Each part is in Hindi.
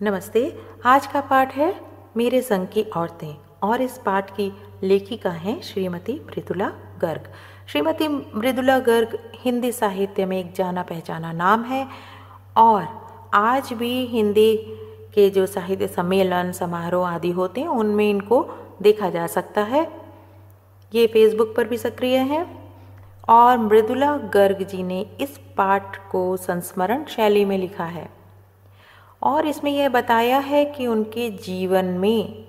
नमस्ते, आज का पाठ है मेरे संग की औरतें और इस पाठ की लेखिका हैं श्रीमती मृदुला गर्ग। श्रीमती मृदुला गर्ग हिंदी साहित्य में एक जाना पहचाना नाम है और आज भी हिंदी के जो साहित्य सम्मेलन, समारोह आदि होते हैं, उनमें इनको देखा जा सकता है। ये फेसबुक पर भी सक्रिय हैं और मृदुला गर्ग जी ने इस पाठ को संस्मरण शैली में लिखा है। और इसमें यह बताया है कि उनके जीवन में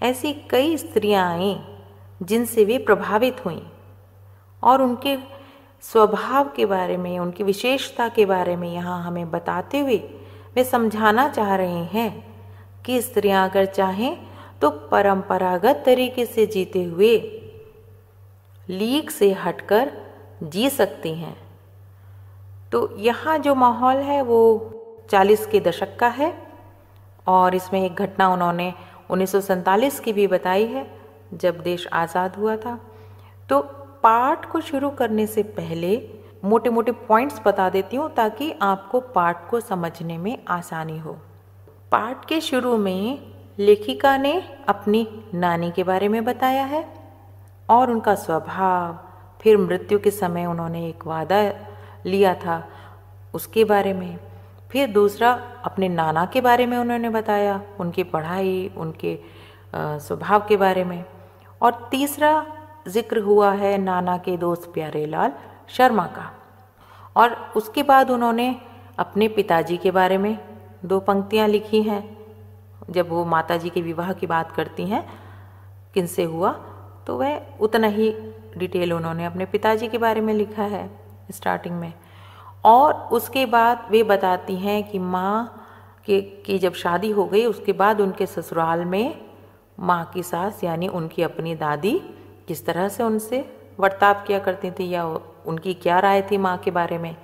ऐसी कई स्त्रियाँ आई, जिनसे वे प्रभावित हुईं। और उनके स्वभाव के बारे में, उनकी विशेषता के बारे में यहाँ हमें बताते हुए वे समझाना चाह रहे हैं कि स्त्रियाँ अगर चाहें तो परंपरागत तरीके से जीते हुए लीक से हटकर जी सकती हैं। तो यहाँ जो माहौल है वो चालीस के दशक का है और इसमें एक घटना उन्होंने उन्नीस सौ सैंतालीस की भी बताई है, जब देश आज़ाद हुआ था। तो पाठ को शुरू करने से पहले मोटे मोटे पॉइंट्स बता देती हूँ ताकि आपको पाठ को समझने में आसानी हो। पाठ के शुरू में लेखिका ने अपनी नानी के बारे में बताया है और उनका स्वभाव, फिर मृत्यु के समय उन्होंने एक वादा लिया था उसके बारे में। फिर दूसरा, अपने नाना के बारे में उन्होंने बताया, उनकी पढ़ाई, उनके स्वभाव के बारे में। और तीसरा ज़िक्र हुआ है नाना के दोस्त प्यारे लाल शर्मा का। और उसके बाद उन्होंने अपने पिताजी के बारे में दो पंक्तियाँ लिखी हैं। जब वो माता जी के विवाह की बात करती हैं किनसे हुआ तो वह उतना ही डिटेल उन्होंने अपने पिताजी के बारे में लिखा है, स्टार्टिंग में। और उसके बाद वे बताती हैं कि माँ के, की जब शादी हो गई, उसके बाद उनके ससुराल में माँ की सास, यानी उनकी अपनी दादी, किस तरह से उनसे वर्ताव किया करती थी या उनकी क्या राय थी माँ के बारे में?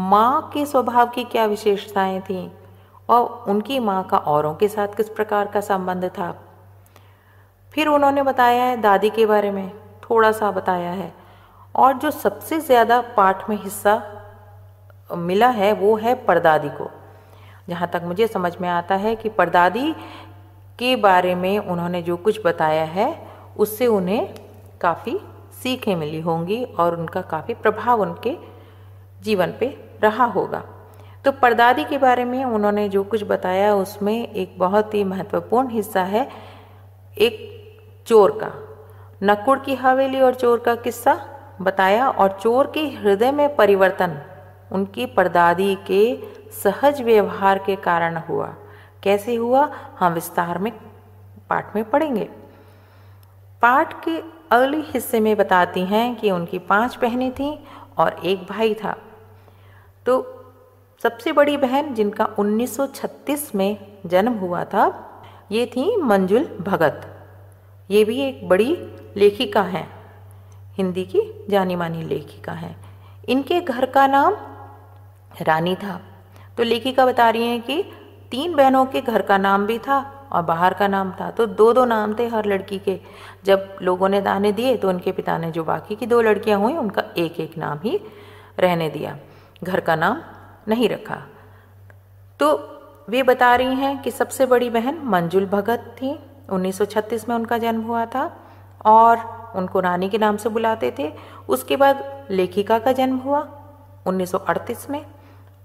माँ के स्वभाव की क्या विशेषताएँ थीं? और उनकी माँ का औरों के साथ किस प्रकार का संबंध था? फिर उन्होंने बताया है दादी के बारे में, थोड़ा सा बताया है। और जो सबसे ज़्यादा पाठ में हिस्सा मिला है, वो है परदादी को। जहाँ तक मुझे समझ में आता है कि परदादी के बारे में उन्होंने जो कुछ बताया है, उससे उन्हें काफ़ी सीखें मिली होंगी और उनका काफ़ी प्रभाव उनके जीवन पे रहा होगा। तो परदादी के बारे में उन्होंने जो कुछ बताया, उसमें एक बहुत ही महत्वपूर्ण हिस्सा है, एक चोर का। नकुड़ की हवेली और चोर का किस्सा बताया और चोर के हृदय में परिवर्तन उनकी परदादी के सहज व्यवहार के कारण हुआ। कैसे हुआ? हम विस्तार में, पाठ में पढ़ेंगे। पाठ के अगले हिस्से में बताती हैं कि उनकी पाँच बहनें थीं और एक भाई था। तो सबसे बड़ी बहन, जिनका 1936 में जन्म हुआ था, ये थी मंजुल भगत। ये भी एक बड़ी लेखिका हैं। हिंदी की जानी मानी लेखिका हैं। इनके घर का नाम रानी था। तो लेखिका बता रही हैं कि तीन बहनों के घर का नाम भी था और बाहर का नाम था। तो दो दो नाम थे हर लड़की के। जब लोगों ने दाने दिए तो उनके पिता ने जो बाकी की दो लड़कियाँ हुई, उनका एक एक नाम ही रहने दिया। घर का नाम नहीं रखा। तो वे बता रही हैं कि सबसे बड़ी बहन मंजुल भगत थी। 1936 में उनका जन्म हुआ था और उनको रानी के नाम से बुलाते थे। उसके बाद लेखिका का जन्म हुआ 1938 में।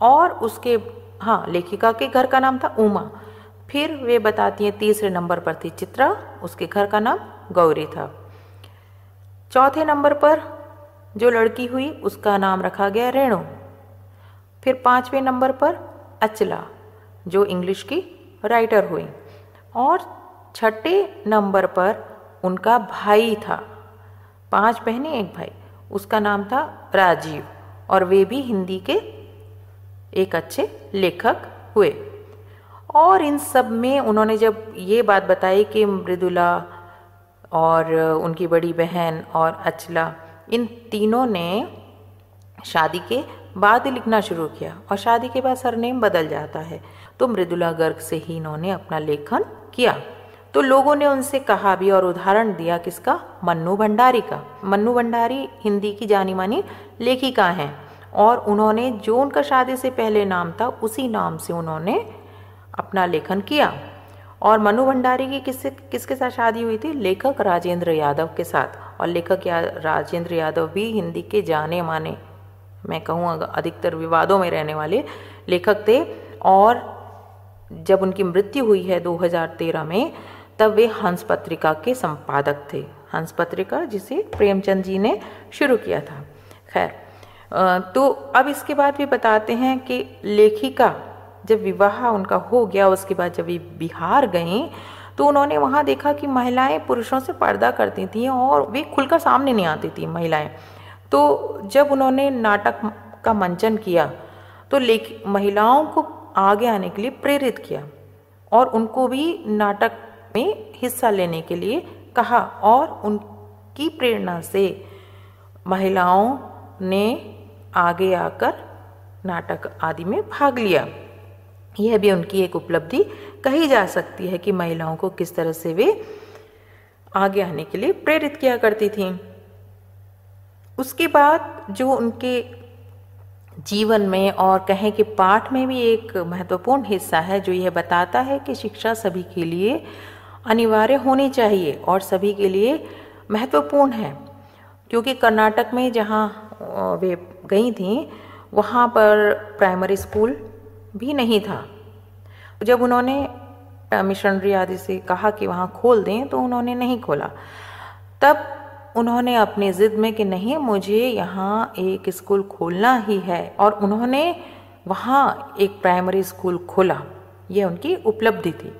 और उसके हाँ लेखिका के घर का नाम था उमा। फिर वे बताती हैं तीसरे नंबर पर थी चित्रा, उसके घर का नाम गौरी था। चौथे नंबर पर जो लड़की हुई, उसका नाम रखा गया रेणु। फिर पाँचवें नंबर पर अचला, जो इंग्लिश की राइटर हुई। और छठे नंबर पर उनका भाई था, पाँच बहनें, एक भाई। उसका नाम था राजीव, और वे भी हिंदी के एक अच्छे लेखक हुए। और इन सब में उन्होंने जब ये बात बताई कि मृदुला और उनकी बड़ी बहन और अचला, इन तीनों ने शादी के बाद लिखना शुरू किया और शादी के बाद सरनेम बदल जाता है। तो मृदुला गर्ग से ही इन्होंने अपना लेखन किया। तो लोगों ने उनसे कहा भी और उदाहरण दिया किसका? मन्नू भंडारी का। मन्नू भंडारी हिंदी की जानी मानी लेखिका हैं। और उन्होंने जो उनका शादी से पहले नाम था, उसी नाम से उन्होंने अपना लेखन किया। और मनु भंडारी की किससे, किसके साथ शादी हुई थी? लेखक राजेंद्र यादव के साथ। और लेखक या, राजेंद्र यादव भी हिंदी के जाने माने, मैं कहूँ अधिकतर विवादों में रहने वाले लेखक थे। और जब उनकी मृत्यु हुई है 2013 में, तब वे हंस पत्रिका के संपादक थे। हंस पत्रिका जिसे प्रेमचंद जी ने शुरू किया था। खैर तो अब इसके बाद भी बताते हैं कि लेखिका जब विवाह उनका हो गया, उसके बाद जब वे बिहार गई तो उन्होंने वहाँ देखा कि महिलाएँ पुरुषों से पर्दा करती थी और वे खुलकर सामने नहीं आती थी महिलाएँ। तो जब उन्होंने नाटक का मंचन किया तो लेख, महिलाओं को आगे आने के लिए प्रेरित किया और उनको भी नाटक में हिस्सा लेने के लिए कहा और उनकी प्रेरणा से महिलाओं ने आगे आकर नाटक आदि में भाग लिया। यह भी उनकी एक उपलब्धि कही जा सकती है कि महिलाओं को किस तरह से वे आगे आने के लिए प्रेरित किया करती थी। उसके बाद जो उनके जीवन में और कहें कि पाठ में भी एक महत्वपूर्ण हिस्सा है, जो यह बताता है कि शिक्षा सभी के लिए अनिवार्य होनी चाहिए और सभी के लिए महत्वपूर्ण है। क्योंकि कर्नाटक में जहाँ वे गई थी, वहाँ पर प्राइमरी स्कूल भी नहीं था। जब उन्होंने मिशनरी आदि से कहा कि वहाँ खोल दें तो उन्होंने नहीं खोला। तब उन्होंने अपनी ज़िद में कि नहीं, मुझे यहाँ एक स्कूल खोलना ही है, और उन्होंने वहाँ एक प्राइमरी स्कूल खोला। यह उनकी उपलब्धि थी।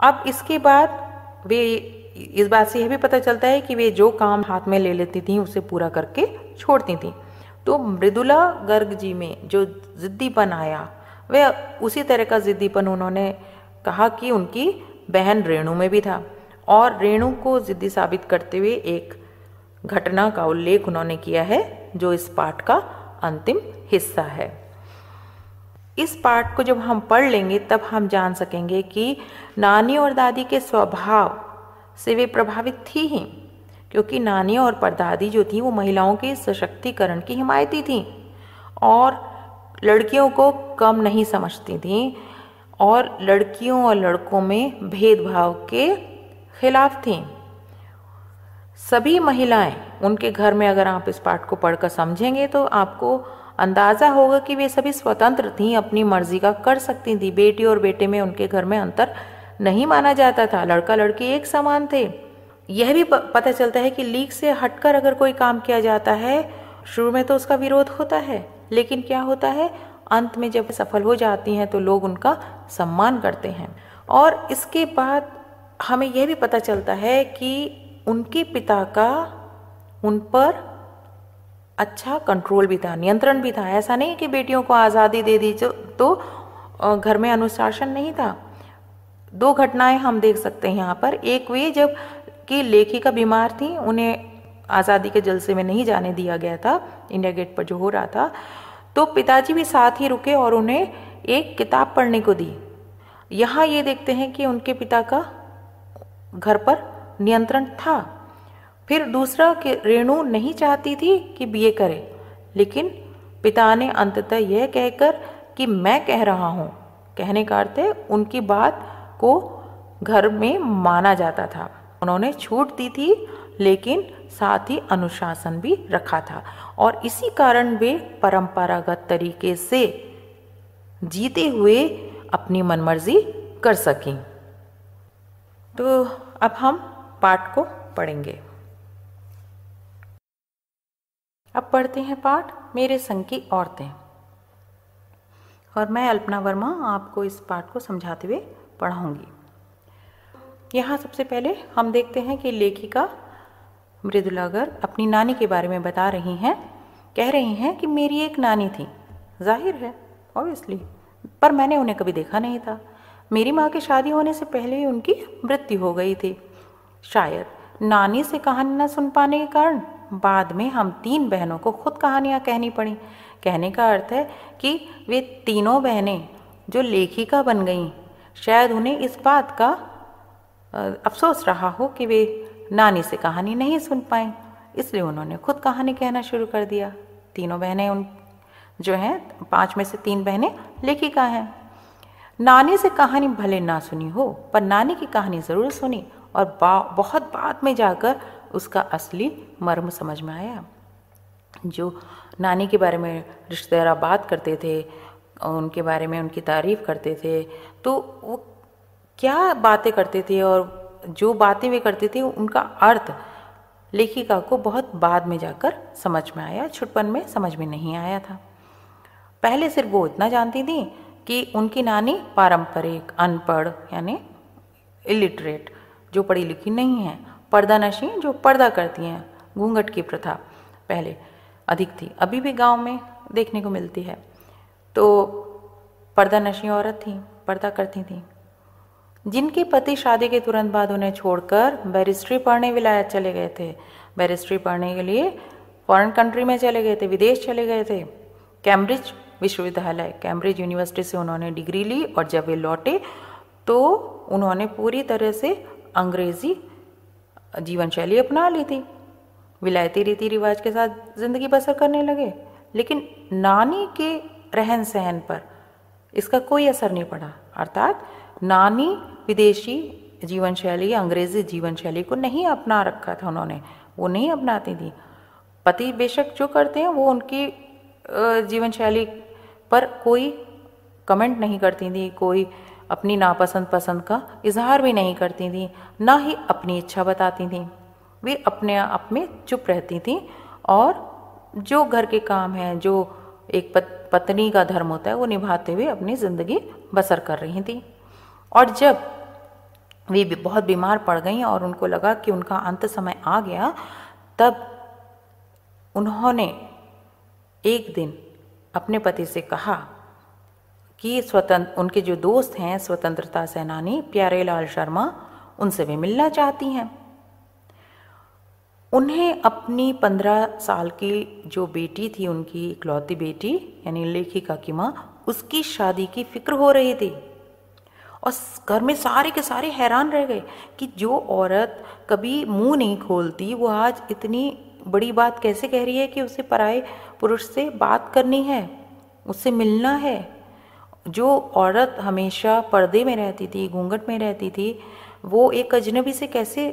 अब इसके बाद वे, इस बात से यह भी पता चलता है कि वे जो काम हाथ में ले लेती थी, उसे पूरा करके छोड़ती थी। तो मृदुला गर्ग जी में जो ज़िद्दीपन आया, वह उसी तरह का ज़िद्दीपन उन्होंने कहा कि उनकी बहन रेणु में भी था और रेणु को ज़िद्दी साबित करते हुए एक घटना का उल्लेख उन्होंने किया है, जो इस पाठ का अंतिम हिस्सा है। इस पाठ को जब हम पढ़ लेंगे, तब हम जान सकेंगे कि नानी और दादी के स्वभाव से वे प्रभावित थी ही। क्योंकि नानी और परदादी जो थी, वो महिलाओं के सशक्तिकरण की हिमायती थी और लड़कियों को कम नहीं समझती थी और लड़कियों और लड़कों में भेदभाव के खिलाफ थी। सभी महिलाएँ, उनके घर में अगर आप इस पाठ को पढ़कर समझेंगे तो आपको अंदाज़ा होगा कि वे सभी स्वतंत्र थी, अपनी मर्ज़ी का कर सकती थी। बेटी और बेटे में उनके घर में अंतर नहीं माना जाता था। लड़का लड़की एक समान थे। यह भी पता चलता है कि लीक से हटकर अगर कोई काम किया जाता है, शुरू में तो उसका विरोध होता है। लेकिन क्या होता है? अंत में जब सफल हो जाती हैं तो लोग उनका सम्मान करते हैं। और इसके बाद हमें यह भी पता चलता है कि उनके पिता का, उन पर अच्छा कंट्रोल भी था, नियंत्रण भी था। ऐसा नहीं कि बेटियों को आज़ादी दे दी तो घर में अनुशासन नहीं था। दो घटनाएँ हम देख सकते हैं यहाँ पर। एक वे जब कि लेखिका बीमार थी, उन्हें आज़ादी के जलसे में नहीं जाने दिया गया था, इंडिया गेट पर जो हो रहा था। तो पिताजी भी साथ ही रुके और उन्हें एक किताब पढ़ने को दी। यहाँ ये देखते हैं कि उनके पिता का घर पर नियंत्रण था। फिर दूसरा कि रेणु नहीं चाहती थी कि बीए करे, लेकिन पिता ने अंततः यह कहकर कि मैं कह रहा हूँ, कहने का अर्थ है उनकी बात को घर में माना जाता था। उन्होंने छूट दी थी, लेकिन साथ ही अनुशासन भी रखा था। और इसी कारण वे परंपरागत तरीके से जीते हुए अपनी मनमर्जी कर सकें। तो अब हम पाठ को पढ़ेंगे। अब पढ़ते हैं पाठ, मेरे संग की औरतें। और मैं अल्पना वर्मा आपको इस पाठ को समझाते हुए पढ़ाऊँगी। यहाँ सबसे पहले हम देखते हैं कि लेखिका मृदुला गर्ग अपनी नानी के बारे में बता रही हैं। कह रही हैं कि मेरी एक नानी थी। ज़ाहिर है ऑब्वियसली पर मैंने उन्हें कभी देखा नहीं था। मेरी माँ की शादी होने से पहले ही उनकी मृत्यु हो गई थी। शायद नानी से कहानी न सुन पाने के कारण बाद में हम तीन बहनों को खुद कहानियाँ कहनी पड़ी। कहने का अर्थ है कि वे तीनों बहनें जो लेखिका बन गईं, शायद उन्हें इस बात का अफसोस रहा हो कि वे नानी से कहानी नहीं सुन पाए, इसलिए उन्होंने खुद कहानी कहना शुरू कर दिया। तीनों बहनें उन, जो हैं, पाँच में से तीन बहनें लेखिका हैं। नानी से कहानी भले ना सुनी हो, पर नानी की कहानी ज़रूर सुनी और बहुत बाद में जाकर उसका असली मर्म समझ में आया। जो नानी के बारे में रिश्तेदार बात करते थे, उनके बारे में उनकी तारीफ़ करते थे तो वो क्या बातें करते थे और जो बातें वे करते थे, उनका अर्थ लेखिका को बहुत बाद में जाकर समझ में आया, छुटपन में समझ में नहीं आया था। पहले सिर्फ़ वो इतना जानती थी कि उनकी नानी पारंपरिक, अनपढ़, यानी इलिटरेट जो पढ़ी लिखी नहीं है पर्दा नशी जो पर्दा करती हैं, घूंघट की प्रथा पहले अधिक थी, अभी भी गाँव में देखने को मिलती है। तो पर्दा नशी औरत थी, पर्दा करती थी। जिनके पति शादी के तुरंत बाद उन्हें छोड़कर बैरिस्ट्री पढ़ने विलायत चले गए थे। बैरिस्ट्री पढ़ने के लिए फॉरेन कंट्री में चले गए थे, विदेश चले गए थे। कैम्ब्रिज विश्वविद्यालय, कैम्ब्रिज यूनिवर्सिटी से उन्होंने डिग्री ली और जब वे लौटे तो उन्होंने पूरी तरह से अंग्रेज़ी जीवन शैली अपना ली थी। विलायती रीति रिवाज के साथ ज़िंदगी बसर करने लगे, लेकिन नानी के रहन सहन पर इसका कोई असर नहीं पड़ा। अर्थात नानी विदेशी जीवन शैली या अंग्रेज़ी जीवन शैली को नहीं अपना रखा था उन्होंने। वो नहीं अपनाती थी। पति बेशक जो करते हैं, वो उनकी जीवन शैली पर कोई कमेंट नहीं करती थी, कोई अपनी नापसंद पसंद का इजहार भी नहीं करती थी, ना ही अपनी इच्छा बताती थी। वे अपने आप में चुप रहती थी और जो घर के काम हैं, जो एक पत्नी का धर्म होता है, वो निभाते हुए अपनी ज़िंदगी बसर कर रही थी। और जब वे बहुत बीमार पड़ गई और उनको लगा कि उनका अंत समय आ गया, तब उन्होंने एक दिन अपने पति से कहा कि स्वतंत्र, उनके जो दोस्त हैं, स्वतंत्रता सेनानी प्यारे लाल शर्मा, उनसे भी मिलना चाहती हैं। उन्हें अपनी पंद्रह साल की जो बेटी थी, उनकी इकलौती बेटी, यानी लेखिका की माँ, उसकी शादी की फ़िक्र हो रही थी। और घर में सारे के सारे हैरान रह गए कि जो औरत कभी मुँह नहीं खोलती, वो आज इतनी बड़ी बात कैसे कह रही है कि उसे पराए पुरुष से बात करनी है, उससे मिलना है? जो औरत हमेशा पर्दे में रहती थी, घूंघट में रहती थी, वो एक अजनबी से कैसे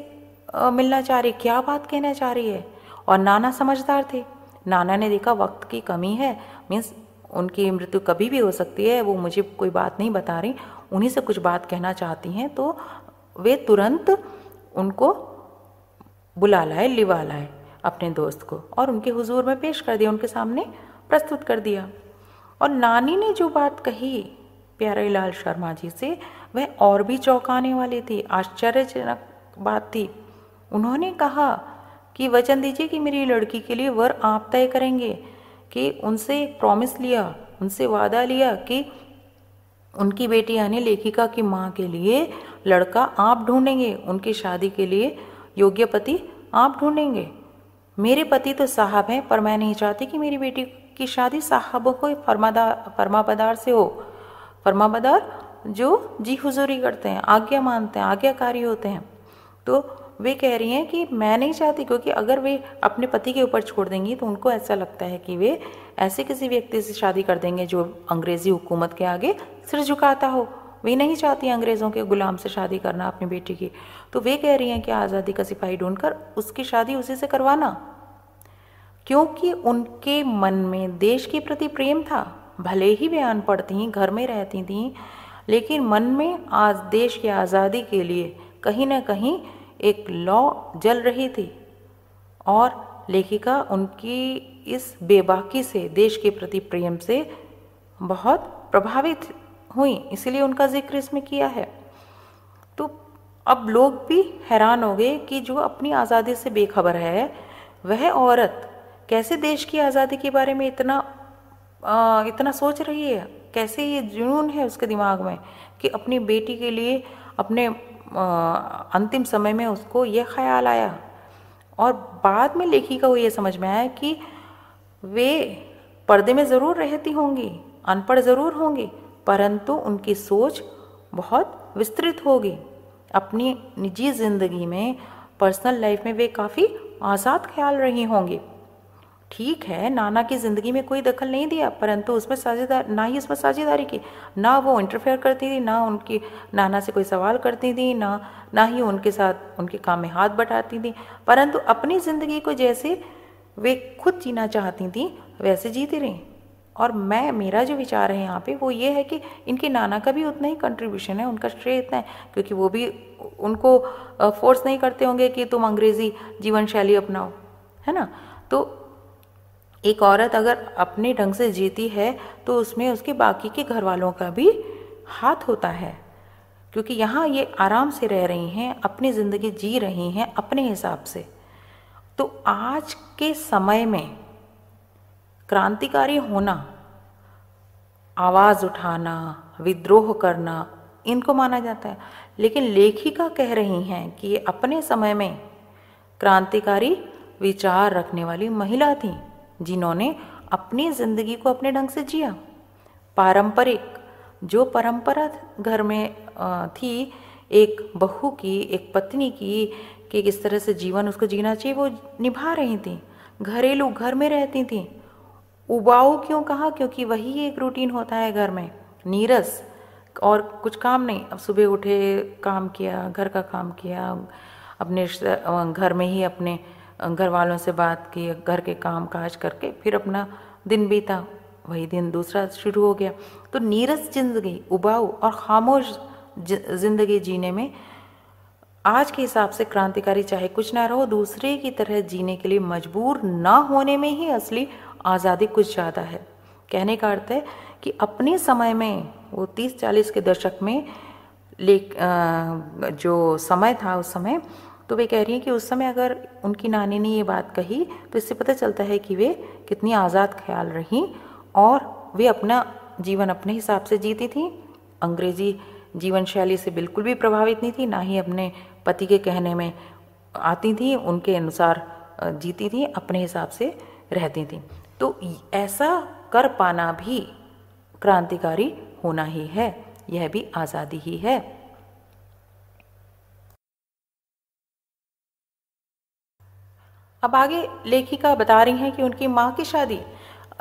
मिलना चाह रही, क्या बात कहना चाह रही है? और नाना समझदार थे। नाना ने देखा वक्त की कमी है, मीन्स उनकी मृत्यु कभी भी हो सकती है, वो मुझे कोई बात नहीं बता रही। उन्हीं से कुछ बात कहना चाहती हैं तो वे तुरंत उनको बुला लाए, लिवा लाए अपने दोस्त को और उनके हुजूर में पेश कर दिया, उनके सामने प्रस्तुत कर दिया। और नानी ने जो बात कही, प्यारे लाल शर्मा जी से, वह और भी चौंकाने वाली थी, आश्चर्यजनक बात थी। उन्होंने कहा कि, वचन दीजिए कि मेरी लड़की के लिए वर आप तय करेंगे कि उनसे प्रॉमिस लिया, उनसे वादा लिया कि उनकी बेटी यानी लेखिका की माँ के लिए लड़का आप ढूंढेंगे, उनकी शादी के लिए योग्य पति आप ढूंढेंगे। मेरे पति तो साहब हैं, पर मैं नहीं चाहती कि मेरी बेटी की शादी साहबों को फरमादार फरमाबदार से हो। फरमाबदार जो जी हुजूरी करते हैं, आज्ञा मानते हैं, आज्ञाकारी होते हैं। तो वे कह रही हैं कि मैं नहीं चाहती क्योंकि अगर वे अपने पति के ऊपर छोड़ देंगी तो उनको ऐसा लगता है कि वे ऐसे किसी व्यक्ति से शादी कर देंगे जो अंग्रेज़ी हुकूमत के आगे सिर झुकाता हो। वे नहीं चाहती अंग्रेज़ों के गुलाम से शादी करना अपनी बेटी की। तो वे कह रही हैं कि आज़ादी का सिपाही ढूंढकर उसकी शादी उसी से करवाना। क्योंकि उनके मन में देश के प्रति प्रेम था। भले ही वे अनपढ़ थीं, घर में रहती थीं, लेकिन मन में आज देश की आज़ादी के लिए कहीं ना कहीं एक लौ जल रही थी। और लेखिका उनकी इस बेबाकी से, देश के प्रति प्रेम से बहुत प्रभावित हुई इसलिए उनका ज़िक्र इसमें किया है। तो अब लोग भी हैरान हो गए कि जो अपनी आज़ादी से बेखबर है वह औरत कैसे देश की आज़ादी के बारे में इतना आ, इतना सोच रही है? कैसे ये जुनून है उसके दिमाग में कि अपनी बेटी के लिए अपने अंतिम समय में उसको ये ख्याल आया? और बाद में लेखिका को ये समझ में आया कि वे पर्दे में ज़रूर रहती होंगी अनपढ़ ज़रूर होंगी परंतु उनकी सोच बहुत विस्तृत होगी। अपनी निजी ज़िंदगी में पर्सनल लाइफ में वे काफ़ी आज़ाद ख्याल रही होंगे। ठीक है, नाना की ज़िंदगी में कोई दखल नहीं दिया, परंतु उसमें साझेदार ना ही उसमें साझेदारी की, ना वो इंटरफेयर करती थी, ना उनकी, नाना से कोई सवाल करती थी, ना ना ही उनके साथ, उनके काम में हाथ बटाती थी। परंतु अपनी ज़िंदगी को जैसे वे खुद जीना चाहती थी, वैसे जीती रहीं। और मैं, मेरा जो विचार है यहाँ पे, वो ये है कि इनके नाना का भी उतना ही कंट्रीब्यूशन है, उनका श्रेय इतना है, क्योंकि वो भी उनको फोर्स नहीं करते होंगे कि तुम अंग्रेज़ी जीवन शैली अपनाओ, है ना? तो एक औरत अगर अपने ढंग से जीती है तो उसमें उसके बाकी के घर वालों का भी हाथ होता है, क्योंकि यहाँ ये आराम से रह रही हैं, अपनी ज़िंदगी जी रही हैं, अपने हिसाब से। तो आज के समय में क्रांतिकारी होना, आवाज़ उठाना, विद्रोह करना, इनको माना जाता है। लेकिन लेखिका कह रही हैं कि ये अपने समय में क्रांतिकारी विचार रखने वाली महिला थी, जिन्होंने अपनी ज़िंदगी को अपने ढंग से जिया। पारंपरिक, जो परंपरा घर में थी, एक बहू की, एक पत्नी की, कि किस तरह से जीवन उसको जीना चाहिए, वो निभा रही थी। घरेलू घर में रहती थी। उबाऊ क्यों कहा? क्योंकि वही एक रूटीन होता है घर में। नीरस और कुछ काम नहीं। अब सुबह उठे, काम किया, घर का काम किया, अपने घर में ही अपने घर वालों से बात की, घर के काम काज करके फिर अपना दिन बीता। वही दिन दूसरा शुरू हो गया। तो नीरस ज़िंदगी, उबाऊ और खामोश ज़िंदगी जीने में आज के हिसाब से क्रांतिकारी चाहे कुछ ना रहो, दूसरे की तरह जीने के लिए मजबूर ना होने में ही असली आज़ादी कुछ ज़्यादा है। कहने का अर्थ है कि अपने समय में, वो तीस चालीस के दशक में ले जो समय था उस समय तो वे कह रही हैं कि उस समय अगर उनकी नानी ने ये बात कही तो इससे पता चलता है कि वे कितनी आज़ाद ख्याल रहीं और वे अपना जीवन अपने हिसाब से जीती थी। अंग्रेज़ी जीवन शैली से बिल्कुल भी प्रभावित नहीं थी, ना ही अपने पति के कहने में आती थी, उनके अनुसार जीती थी, अपने हिसाब से रहती थी। तो ऐसा कर पाना भी क्रांतिकारी होना ही है, यह भी आज़ादी ही है। अब आगे लेखिका बता रही हैं कि उनकी माँ की शादी,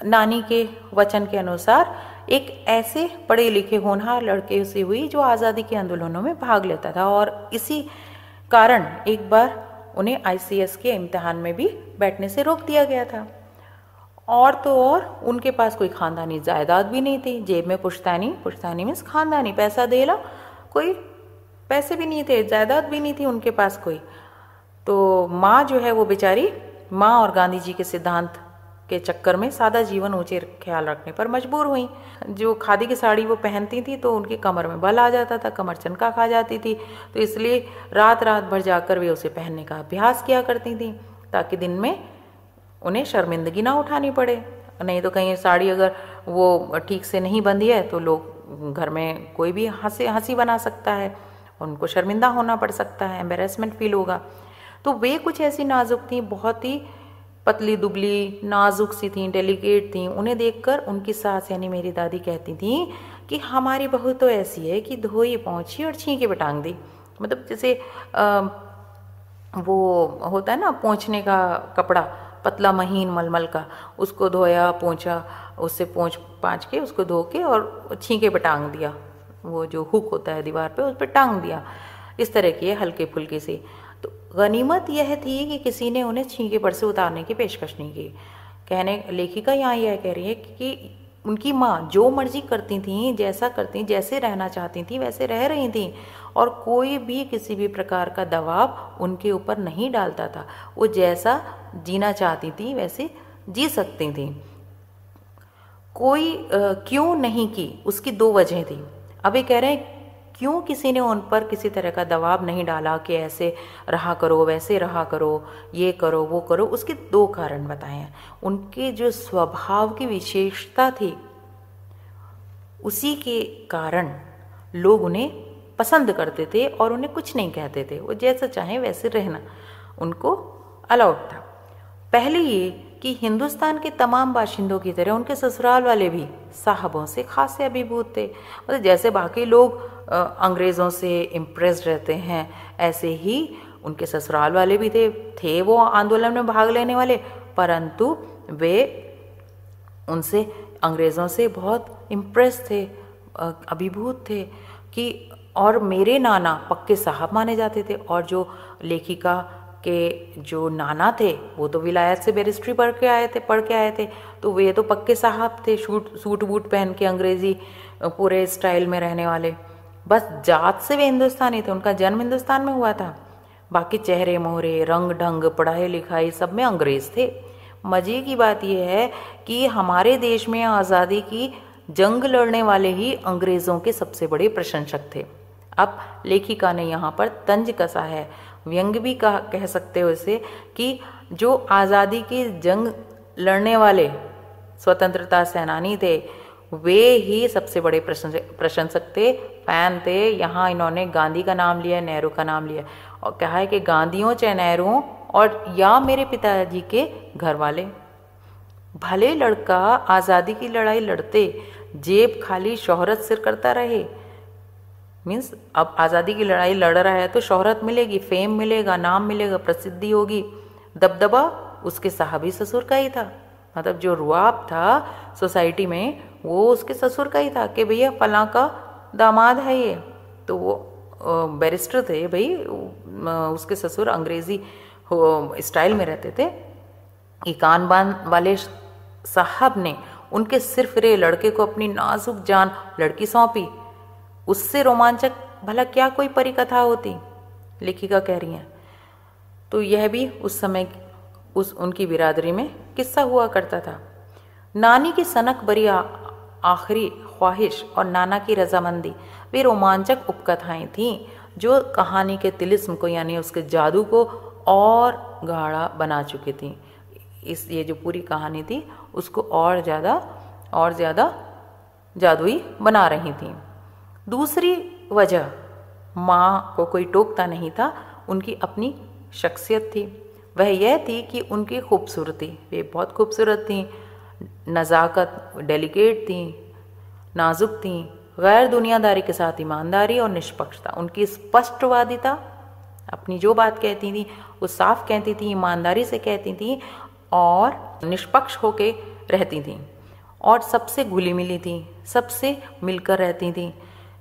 नानी के वचन के अनुसार एक ऐसे पढ़े लिखे होनहार लड़के से हुई जो आज़ादी के आंदोलनों में भाग लेता था और इसी कारण एक बार उन्हें आईसीएस के इम्तिहान में भी बैठने से रोक दिया गया था। और तो और उनके पास कोई खानदानी जायदाद भी नहीं थी। जेब में पुश्तैनी पुश्तैनी मीन्स खानदानी, पैसा दे ला, कोई पैसे भी नहीं थे, जायदाद भी नहीं थी उनके पास कोई। तो माँ जो है वो बेचारी, माँ और गांधी जी के सिद्धांत के चक्कर में सादा जीवन ऊँचे ख्याल रखने पर मजबूर हुई। जो खादी की साड़ी वो पहनती थी तो उनकी कमर में बल आ जाता था, कमर चनका खा जाती थी तो इसलिए रात रात भर जाकर वे उसे पहनने का अभ्यास किया करती थी, ताकि दिन में उन्हें शर्मिंदगी ना उठानी पड़े। नहीं तो कहीं साड़ी अगर वो ठीक से नहीं बंधी है तो लोग घर में कोई भी हँसी हँसी बना सकता है। उनको शर्मिंदा होना पड़ सकता है एम्बेरसमेंट फील होगा। तो वे कुछ ऐसी नाजुक थी बहुत ही पतली दुबली नाजुक सी थी डेलिकेट थी। उन्हें देखकर उनकी सास यानी मेरी दादी कहती थी कि हमारी बहू तो ऐसी है कि धोई पहुँची और छींके बटांग दी। मतलब जैसे आ, वो होता है ना पहुँचने का कपड़ा पतला महीन मलमल का। उसको धोया, पोंछा, उससे पोंछ पाँच के, उसको धो के और छींके पर टांग दिया। वो जो हुक होता है दीवार पे, उस पर टांग दिया। इस तरह की हल्के फुल्के से। तो गनीमत यह थी कि किसी ने उन्हें छींके पर से उतारने की पेशकश नहीं की। कहने, लेखिका यहाँ यह कह रही है कि उनकी माँ जो मर्ज़ी करती थी, जैसा करती, जैसे रहना चाहती थी, वैसे रह रही थी। और कोई भी किसी भी प्रकार का दबाव उनके ऊपर नहीं डालता था। वो जैसा जीना चाहती थी, वैसे जी सकती थी। कोई क्यों नहीं की? उसकी दो वजह थी। अब ये कह रहे हैं क्यों किसी ने उन पर किसी तरह का दबाव नहीं डाला कि ऐसे रहा करो, वैसे रहा करो, ये करो, वो करो? उसके दो कारण बताए। हैं उनके जो स्वभाव की विशेषता थी, उसी के कारण लोग उन्हें पसंद करते थे और उन्हें कुछ नहीं कहते थे। वो जैसा चाहे वैसे रहना। उनको अलाउड था। पहले ये कि हिंदुस्तान के तमाम बाशिंदों की तरह उनके ससुराल वाले भी साहबों से खासे अभिभूत थे। मतलब जैसे बाकी लोग अंग्रेज़ों से इम्प्रेस रहते हैं, ऐसे ही उनके ससुराल वाले भी थे थे वो आंदोलन में भाग लेने वाले, परंतु वे उनसे, अंग्रेज़ों से बहुत इम्प्रेस थे अभिभूत थे कि और मेरे नाना पक्के साहब माने जाते थे और जो लेखिका के जो नाना थे, वो तो विलायत से बैरिस्ट्री पढ़ के आए थे, पढ़ के आए थे। तो वे तो पक्के साहब थे, शूट, सूट बूट पहन के अंग्रेज़ी पूरे स्टाइल में रहने वाले। बस जात से वे हिंदुस्तानी थे, उनका जन्म हिंदुस्तान में हुआ था। बाकी चेहरे, मोहरे, रंग ढंग, पढ़ाई लिखाई सब में अंग्रेज़ थे। मज़े की बात यह है कि हमारे देश में आज़ादी की जंग लड़ने वाले ही अंग्रेज़ों के सबसे बड़े प्रशंसक थे। अब लेखिका ने यहाँ पर तंज कसा है। व्यंग भी कह कह सकते हो इसे कि जो आज़ादी की जंग लड़ने वाले स्वतंत्रता सेनानी थे, वे ही सबसे बड़े प्रशंसक थे, फ़ैन थे। यहाँ इन्होंने गांधी का नाम लिया, नेहरू का नाम लिया। और कहा है कि गांधियों चाहे नेहरू और या मेरे पिताजी के घर वाले भले लड़का आज़ादी की लड़ाई लड़ते, जेब खाली शोहरत सिर करता रहे मीन्स अब आज़ादी की लड़ाई लड़ रहा है तो शोहरत मिलेगी फेम मिलेगा, नाम मिलेगा, प्रसिद्धि होगी। दबदबा उसके साहबी ससुर का ही था। मतलब जो रुआब था सोसाइटी में, वो उसके ससुर का ही था कि भैया फला का दामाद है ये। तो वो बैरिस्टर थे भाई उसके ससुर अंग्रेज़ी स्टाइल में रहते थे। इकान बान वाले साहब ने उनके सिर्फ़ रे लड़के को अपनी नाजुक जान लड़की सौंपी। उससे रोमांचक भला क्या कोई परिकथा होती? लेखिका कह रही हैं तो यह भी उस समय उस, उनकी बिरादरी में किस्सा हुआ करता था। नानी की सनक बरी आखिरी ख्वाहिश और नाना की रजामंदी, वे रोमांचक उपकथाएँ थीं, जो कहानी के तिलिस्म को, यानी उसके जादू को और गाढ़ा बना चुकी थी। इस, ये जो पूरी कहानी थी, उसको और ज़्यादा और ज़्यादा जादुई बना रही थी। दूसरी वजह माँ को कोई टोकता नहीं था, उनकी अपनी शख्सियत थी। वह यह थी कि उनकी खूबसूरती वे बहुत खूबसूरत थी, नज़ाकत डेलिकेट थी, नाजुक थी, गैर दुनियादारी के साथ ईमानदारी और निष्पक्षता। उनकी स्पष्टवादिता अपनी जो बात कहती थी, वो साफ़ कहती थी, ईमानदारी से कहती थी और निष्पक्ष होके रहती थी। और सबसे घुली मिली थी, सबसे मिलकर रहती थी।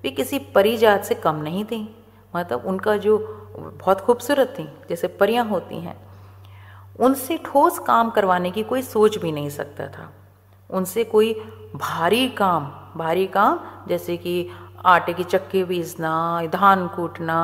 वे किसी परी जात से कम नहीं थी। मतलब उनका जो बहुत खूबसूरत थी, जैसे परियाँ होती हैं। उनसे ठोस काम करवाने की कोई सोच भी नहीं सकता था। उनसे कोई भारी काम भारी काम जैसे कि आटे की चक्की पीसना धान कूटना,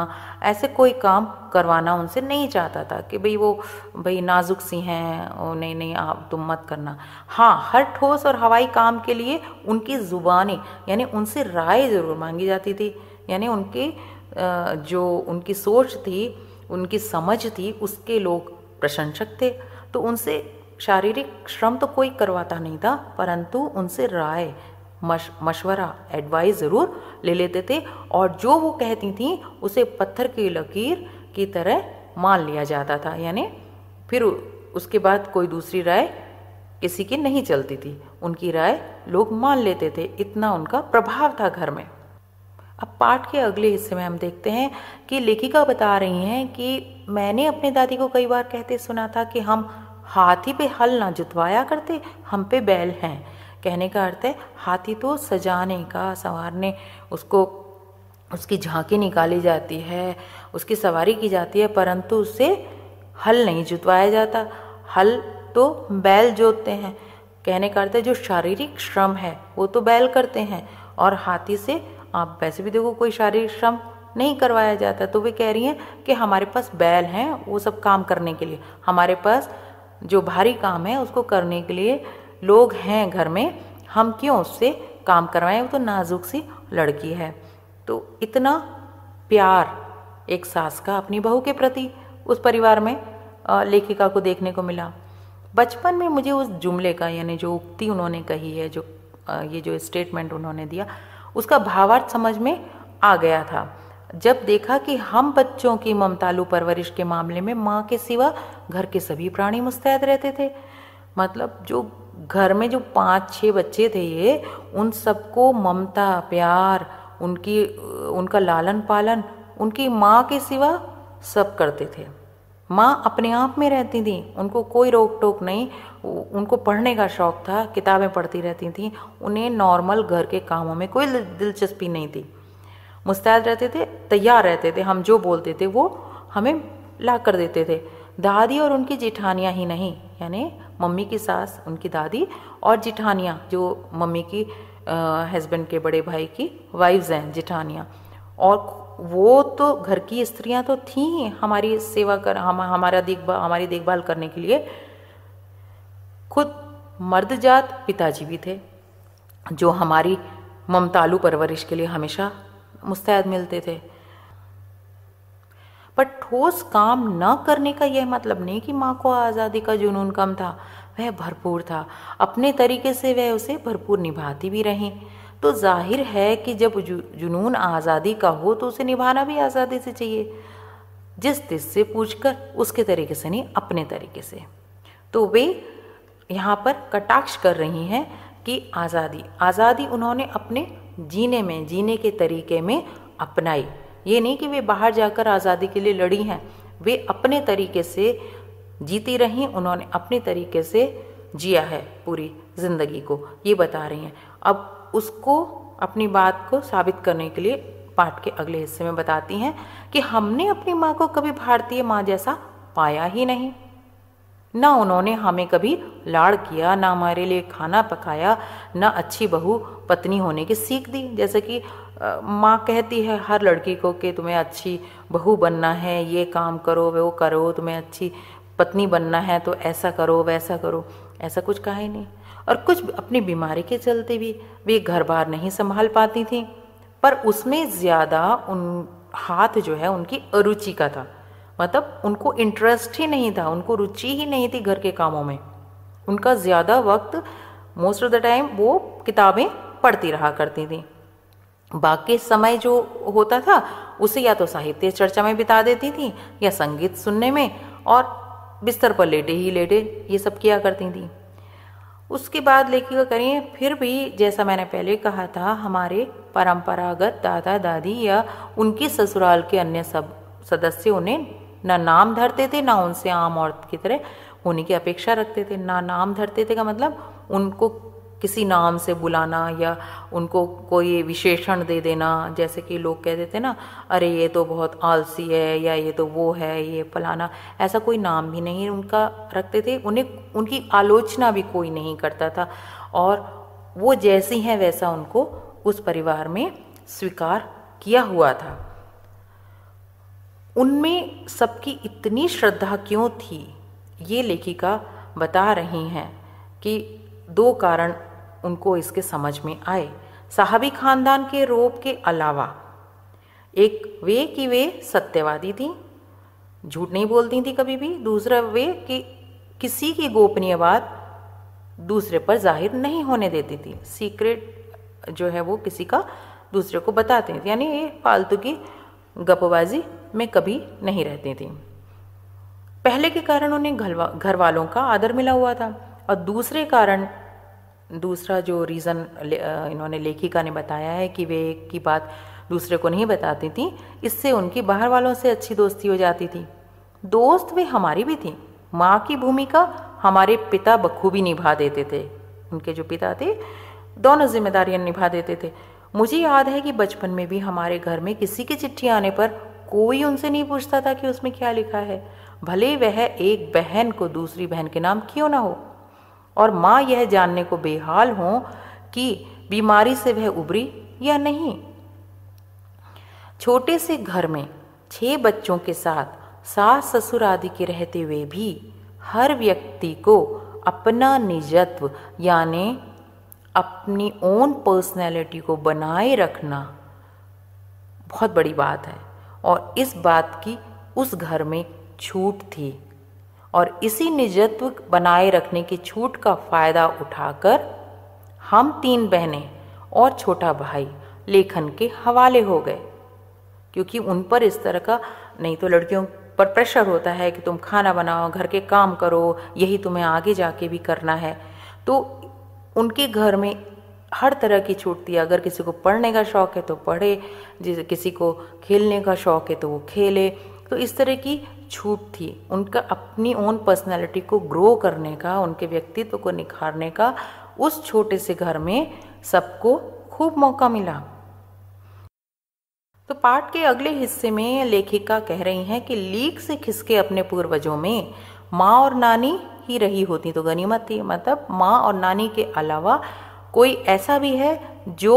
ऐसे कोई काम करवाना उनसे नहीं चाहता था कि भाई वो, भाई नाजुक सी हैं, ओ नहीं नहीं, आप तुम मत करना। हाँ हर ठोस और हवाई काम के लिए उनकी ज़ुबानी, यानी उनसे राय ज़रूर मांगी जाती थी। यानी उनकी जो उनकी सोच थी, उनकी समझ थी, उसके लोग प्रशंसक थे। तो उनसे शारीरिक श्रम तो कोई करवाता नहीं था, परंतु उनसे राय मश, मशवरा एडवाइस ज़रूर ले लेते थे और जो वो कहती थी, उसे पत्थर की लकीर की तरह मान लिया जाता था। यानी फिर उसके बाद कोई दूसरी राय किसी की नहीं चलती थी। उनकी राय लोग मान लेते थे, इतना उनका प्रभाव था घर में। अब पाठ के अगले हिस्से में हम देखते हैं कि लेखिका बता रही हैं कि मैंने अपने दादी को कई बार कहते सुना था कि हम हाथी पे हल ना जुतवाया करते, हम पे बैल हैं। कहने का अर्थ है, हाथी तो सजाने का संवारने उसको, उसकी झांकी निकाली जाती है, उसकी सवारी की जाती है, परंतु उससे हल नहीं जुतवाया जाता। हल तो बैल जोतते हैं। कहने का अर्थ है, जो शारीरिक श्रम है, वो तो बैल करते हैं, और हाथी से आप वैसे भी देखो, कोई शारीरिक श्रम नहीं करवाया जाता। तो वे कह रही हैं कि हमारे पास बैल हैं, वो सब काम करने के लिए। हमारे पास जो भारी काम है, उसको करने के लिए लोग हैं घर में, हम क्यों उससे काम करवाएँ? वो तो नाजुक सी लड़की है। तो इतना प्यार एक सास का अपनी बहू के प्रति उस परिवार में लेखिका को देखने को मिला। बचपन में मुझे उस जुमले का, यानी जो उक्ति उन्होंने कही है, जो ये जो स्टेटमेंट उन्होंने दिया, उसका भावार्थ समझ में आ गया था। जब देखा कि हम बच्चों की ममतालू परवरिश के मामले में माँ के सिवा घर के सभी प्राणी मुस्तैद रहते थे मतलब जो घर में जो पाँच छह बच्चे थे ये, उन सबको ममता, प्यार, उनकी, उनका लालन पालन, उनकी माँ के सिवा सब करते थे। माँ अपने आप में रहती थी, उनको कोई रोक टोक नहीं उनको पढ़ने का शौक था, किताबें पढ़ती रहती थी, उन्हें नॉर्मल घर के कामों में कोई दिलचस्पी नहीं थी। मुस्तैद रहते थे, तैयार रहते थे, हम जो बोलते थे वो हमें ला कर देते थे। दादी और उनकी जेठानियाँ ही नहीं, यानी मम्मी की सास, उनकी दादी और जिठानियाँ, जो मम्मी की हस्बैंड के बड़े भाई की वाइफ्स हैं, जिठानियाँ। और वो तो घर की स्त्रियाँ तो थी हमारी सेवा कर, हम, हमारा देखभाल, हमारी देखभाल करने के लिए। खुद मर्द जात पिताजी भी थे, जो हमारी ममतालू परवरिश के लिए हमेशा मुस्तैद मिलते थे। पर ठोस काम न करने का यह मतलब नहीं कि माँ को आज़ादी का जुनून कम था। वह भरपूर था। अपने तरीके से वह उसे भरपूर निभाती भी रही। तो ज़ाहिर है कि जब जुनून आज़ादी का हो तो उसे निभाना भी आज़ादी से चाहिए। जिस तिस से पूछकर उसके तरीके से नहीं, अपने तरीके से। तो वे यहाँ पर कटाक्ष कर रही हैं कि आज़ादी आज़ादी उन्होंने अपने जीने में, जीने के तरीके में अपनाई। ये नहीं कि वे बाहर जाकर आज़ादी के लिए लड़ी हैं। वे अपने तरीके से जीती रहीं, उन्होंने अपने तरीके से जिया है पूरी ज़िंदगी को, ये बता रही हैं। अब उसको, अपनी बात को साबित करने के लिए पाठ के अगले हिस्से में बताती हैं कि हमने अपनी माँ को कभी भारतीय माँ जैसा पाया ही नहीं। ना उन्होंने हमें कभी लाड़ किया, ना हमारे लिए खाना पकाया, ना अच्छी बहू पत्नी होने की सीख दी। जैसे कि माँ कहती है हर लड़की को कि तुम्हें अच्छी बहू बनना है, ये काम करो, वो करो, तुम्हें अच्छी पत्नी बनना है तो ऐसा करो, वैसा करो। ऐसा कुछ कहा ही नहीं। और कुछ अपनी बीमारी के चलते भी वे घर बार नहीं संभाल पाती थी। पर उसमें ज़्यादा उन हाथ जो है, उनकी अरुचि का था। मतलब उनको इंटरेस्ट ही नहीं था, उनको रुचि ही नहीं थी घर के कामों में। उनका ज़्यादा वक्त मोस्ट ऑफ़ द टाइम वो किताबें पढ़ती रहा करती थी। बाकी समय जो होता था, उसे या तो साहित्य चर्चा में बिता देती थी, या संगीत सुनने में, और बिस्तर पर लेटे ही लेटे ये सब किया करती थी। उसके बाद लेखिका करिए, फिर भी जैसा मैंने पहले कहा था, हमारे परंपरागत दादा, दादी या उनकी ससुराल के अन्य सब सदस्य उन्हें न नाम धरते थे, ना उनसे आम औरत की तरह होने की अपेक्षा रखते थे। ना नाम धरते थे का मतलब उनको किसी नाम से बुलाना या उनको कोई विशेषण दे देना, जैसे कि लोग कह देते ना, अरे, ये तो बहुत आलसी है या ये तो वो है, ये फलाना। ऐसा कोई नाम भी नहीं उनका रखते थे। उन्हें, उनकी आलोचना भी कोई नहीं करता था। और वो जैसी हैं वैसा उनको उस परिवार में स्वीकार किया हुआ था। उनमें सबकी इतनी श्रद्धा क्यों थी? ये लेखिका बता रही हैं कि दो कारण उनको इसके समझ में आए। साहबी खानदान के रोप के अलावा एक वे कि वे सत्यवादी थी। झूठ नहीं बोलती थी कभी भी। दूसरा वे कि, किसी की गोपनीय बात दूसरे पर ज़ाहिर नहीं होने देती थी। सीक्रेट जो है वो किसी का दूसरे को बताते थे। यानी ये फालतू की गपबाजी में कभी नहीं रहती थी। पहले के कारण उन्हें घर वालों का आदर मिला हुआ था और दूसरे कारण दूसरा जो रीज़न इन्होंने लेखिका ने बताया है कि वे एक की बात दूसरे को नहीं बताती थी, इससे उनकी बाहर वालों से अच्छी दोस्ती हो जाती थी। दोस्त वे हमारी भी थी। माँ की भूमिका हमारे पिता बखूबी निभा देते थे। उनके जो पिता थे, दोनों जिम्मेदारियाँ निभा देते थे। मुझे याद है कि बचपन में भी हमारे घर में किसी की चिट्ठी आने पर कोई उनसे नहीं पूछता था कि उसमें क्या लिखा है। भले वह एक बहन को दूसरी बहन के नाम क्यों ना हो। और माँ यह जानने को बेहाल हो कि बीमारी से वह उबरी या नहीं। छोटे से घर में छह बच्चों के साथ सास ससुर आदि के रहते हुए भी हर व्यक्ति को अपना निजत्व, यानी अपनी ओन पर्सनैलिटी को बनाए रखना बहुत बड़ी बात है। और इस बात की उस घर में छूट थी। और इसी निजत्व बनाए रखने की छूट का फ़ायदा उठाकर हम तीन बहनें और छोटा भाई लेखन के हवाले हो गए। क्योंकि उन पर इस तरह का, नहीं तो लड़कियों पर प्रेशर होता है कि तुम खाना बनाओ, घर के काम करो, यही तुम्हें आगे जाके भी करना है। तो उनके घर में हर तरह की छूट थी। अगर किसी को पढ़ने का शौक है तो पढ़े, जिस किसी को खेलने का शौक है तो वो खेले। तो इस तरह की छूट थी। उनका अपनी ओन पर्सनैलिटी को ग्रो करने का, उनके व्यक्तित्व को निखारने का, उस छोटे से घर में सबको खूब मौका मिला। तो पाठ के अगले हिस्से में लेखिका कह रही हैं कि लीक से खिसके अपने पूर्वजों में माँ और नानी ही रही होती तो गनीमत थी। मतलब माँ और नानी के अलावा कोई ऐसा भी है जो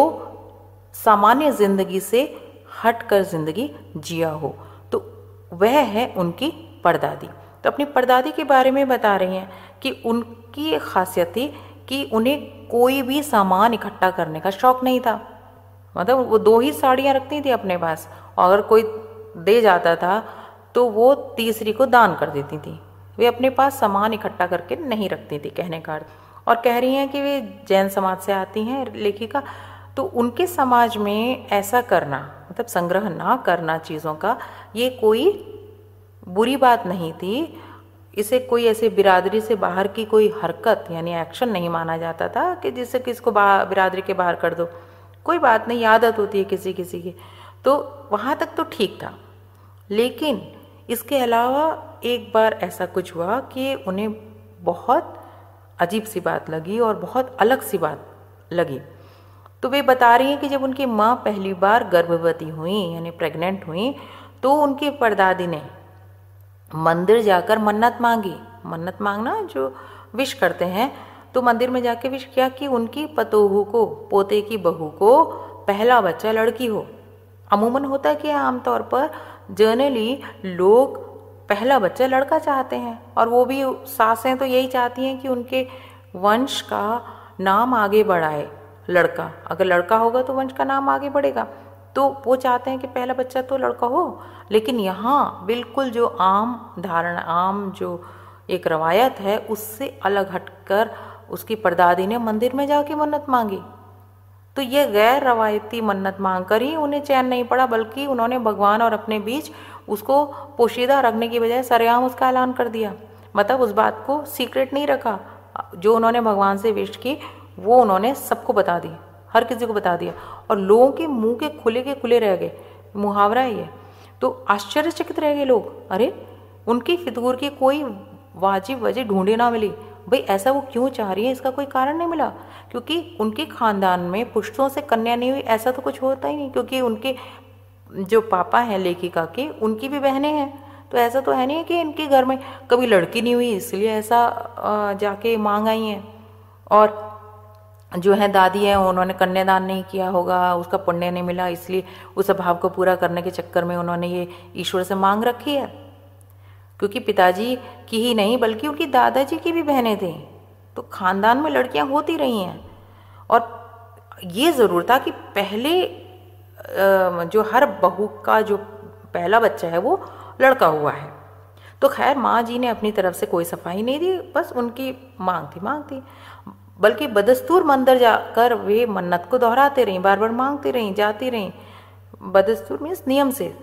सामान्य ज़िंदगी से हटकर ज़िंदगी जिया हो। वह है उनकी परदादी। तो अपनी परदादी के बारे में बता रही हैं कि उनकी खासियत थी कि उन्हें कोई भी सामान इकट्ठा करने का शौक नहीं था। मतलब वो दो ही साड़ियाँ रखती थी अपने पास, और अगर कोई दे जाता था तो वो तीसरी को दान कर देती थी। वे अपने पास सामान इकट्ठा करके नहीं रखती थी, कहने का और कह रही हैं कि वे जैन समाज से आती हैं, लेखिका तो उनके समाज में ऐसा करना मतलब संग्रह ना करना चीज़ों का, ये कोई बुरी बात नहीं थी। इसे कोई ऐसे बिरादरी से बाहर की कोई हरकत, यानी एक्शन नहीं माना जाता था कि जिससे किसको बिरादरी के बाहर कर दो। कोई बात नहीं, आदत होती है किसी किसी की। तो वहाँ तक तो ठीक था। लेकिन इसके अलावा एक बार ऐसा कुछ हुआ कि उन्हें बहुत अजीब सी बात लगी और बहुत अलग सी बात लगी। तो वे बता रही हैं कि जब उनकी माँ पहली बार गर्भवती हुई, यानी प्रेग्नेंट हुई तो उनकी परदादी ने मंदिर जाकर मन्नत मांगी। मन्नत मांगना जो विश करते हैं तो मंदिर में जाके विश किया कि उनकी पतोहू को, पोते की बहू को पहला बच्चा लड़की हो। अमूमन होता है कि आमतौर पर जनरली लोग पहला बच्चा लड़का चाहते हैं, और वो भी सासें तो यही चाहती हैं कि उनके वंश का नाम आगे बढ़ाए। लड़का। अगर लड़का होगा तो वंश का नाम आगे बढ़ेगा। तो वो चाहते हैं कि पहला बच्चा तो लड़का हो। लेकिन यहाँ बिल्कुल जो आम धारणा, आम जो एक रवायत है, उससे अलग हटकर उसकी परदादी ने मंदिर में जाके मन्नत मांगी। तो ये गैर रवायती मन्नत मांग कर ही उन्हें चैन नहीं पड़ा, बल्कि उन्होंने भगवान और अपने बीच उसको पोशीदा रखने की बजाय सरेआम उसका ऐलान कर दिया। मतलब उस बात को सीक्रेट नहीं रखा। जो उन्होंने भगवान से विश की वो उन्होंने सबको बता दी, हर किसी को बता दिया। और लोगों के मुँह के खुले के खुले रह गए, मुहावरा है। ये तो आश्चर्यचकित रह गए लोग। अरे, उनकी फितूर की कोई वाजिब वजह ढूंढे ना मिली। भाई, ऐसा वो क्यों चाह रही है? इसका कोई कारण नहीं मिला। क्योंकि उनके खानदान में पुष्टों से कन्या नहीं हुई, ऐसा तो कुछ होता ही नहीं। क्योंकि उनके जो पापा हैं लेखिका के, उनकी भी बहनें हैं। तो ऐसा तो है नहीं कि इनके घर में कभी लड़की नहीं हुई, इसलिए ऐसा जाके मांग आई हैं। और जो है दादी है, उन्होंने कन्यादान नहीं किया होगा, उसका पुण्य नहीं मिला, इसलिए उस अभाव को पूरा करने के चक्कर में उन्होंने ये ईश्वर से मांग रखी है। क्योंकि पिताजी की ही नहीं, बल्कि उनकी दादाजी की भी बहनें थी। तो खानदान में लड़कियाँ होती रही हैं। और ये ज़रूर था कि पहले जो हर बहू का जो पहला बच्चा है, वो लड़का हुआ है। तो खैर, माँ जी ने अपनी तरफ़ से कोई सफ़ाई नहीं दी, बस उनकी मांग थी मांग थी। बल्कि बदस्तूर मंदिर जाकर वे मन्नत को दोहराते रहीं बार बार मांगती रहीं, जाती रहीं, बदस्तूर मीन्स नियम से।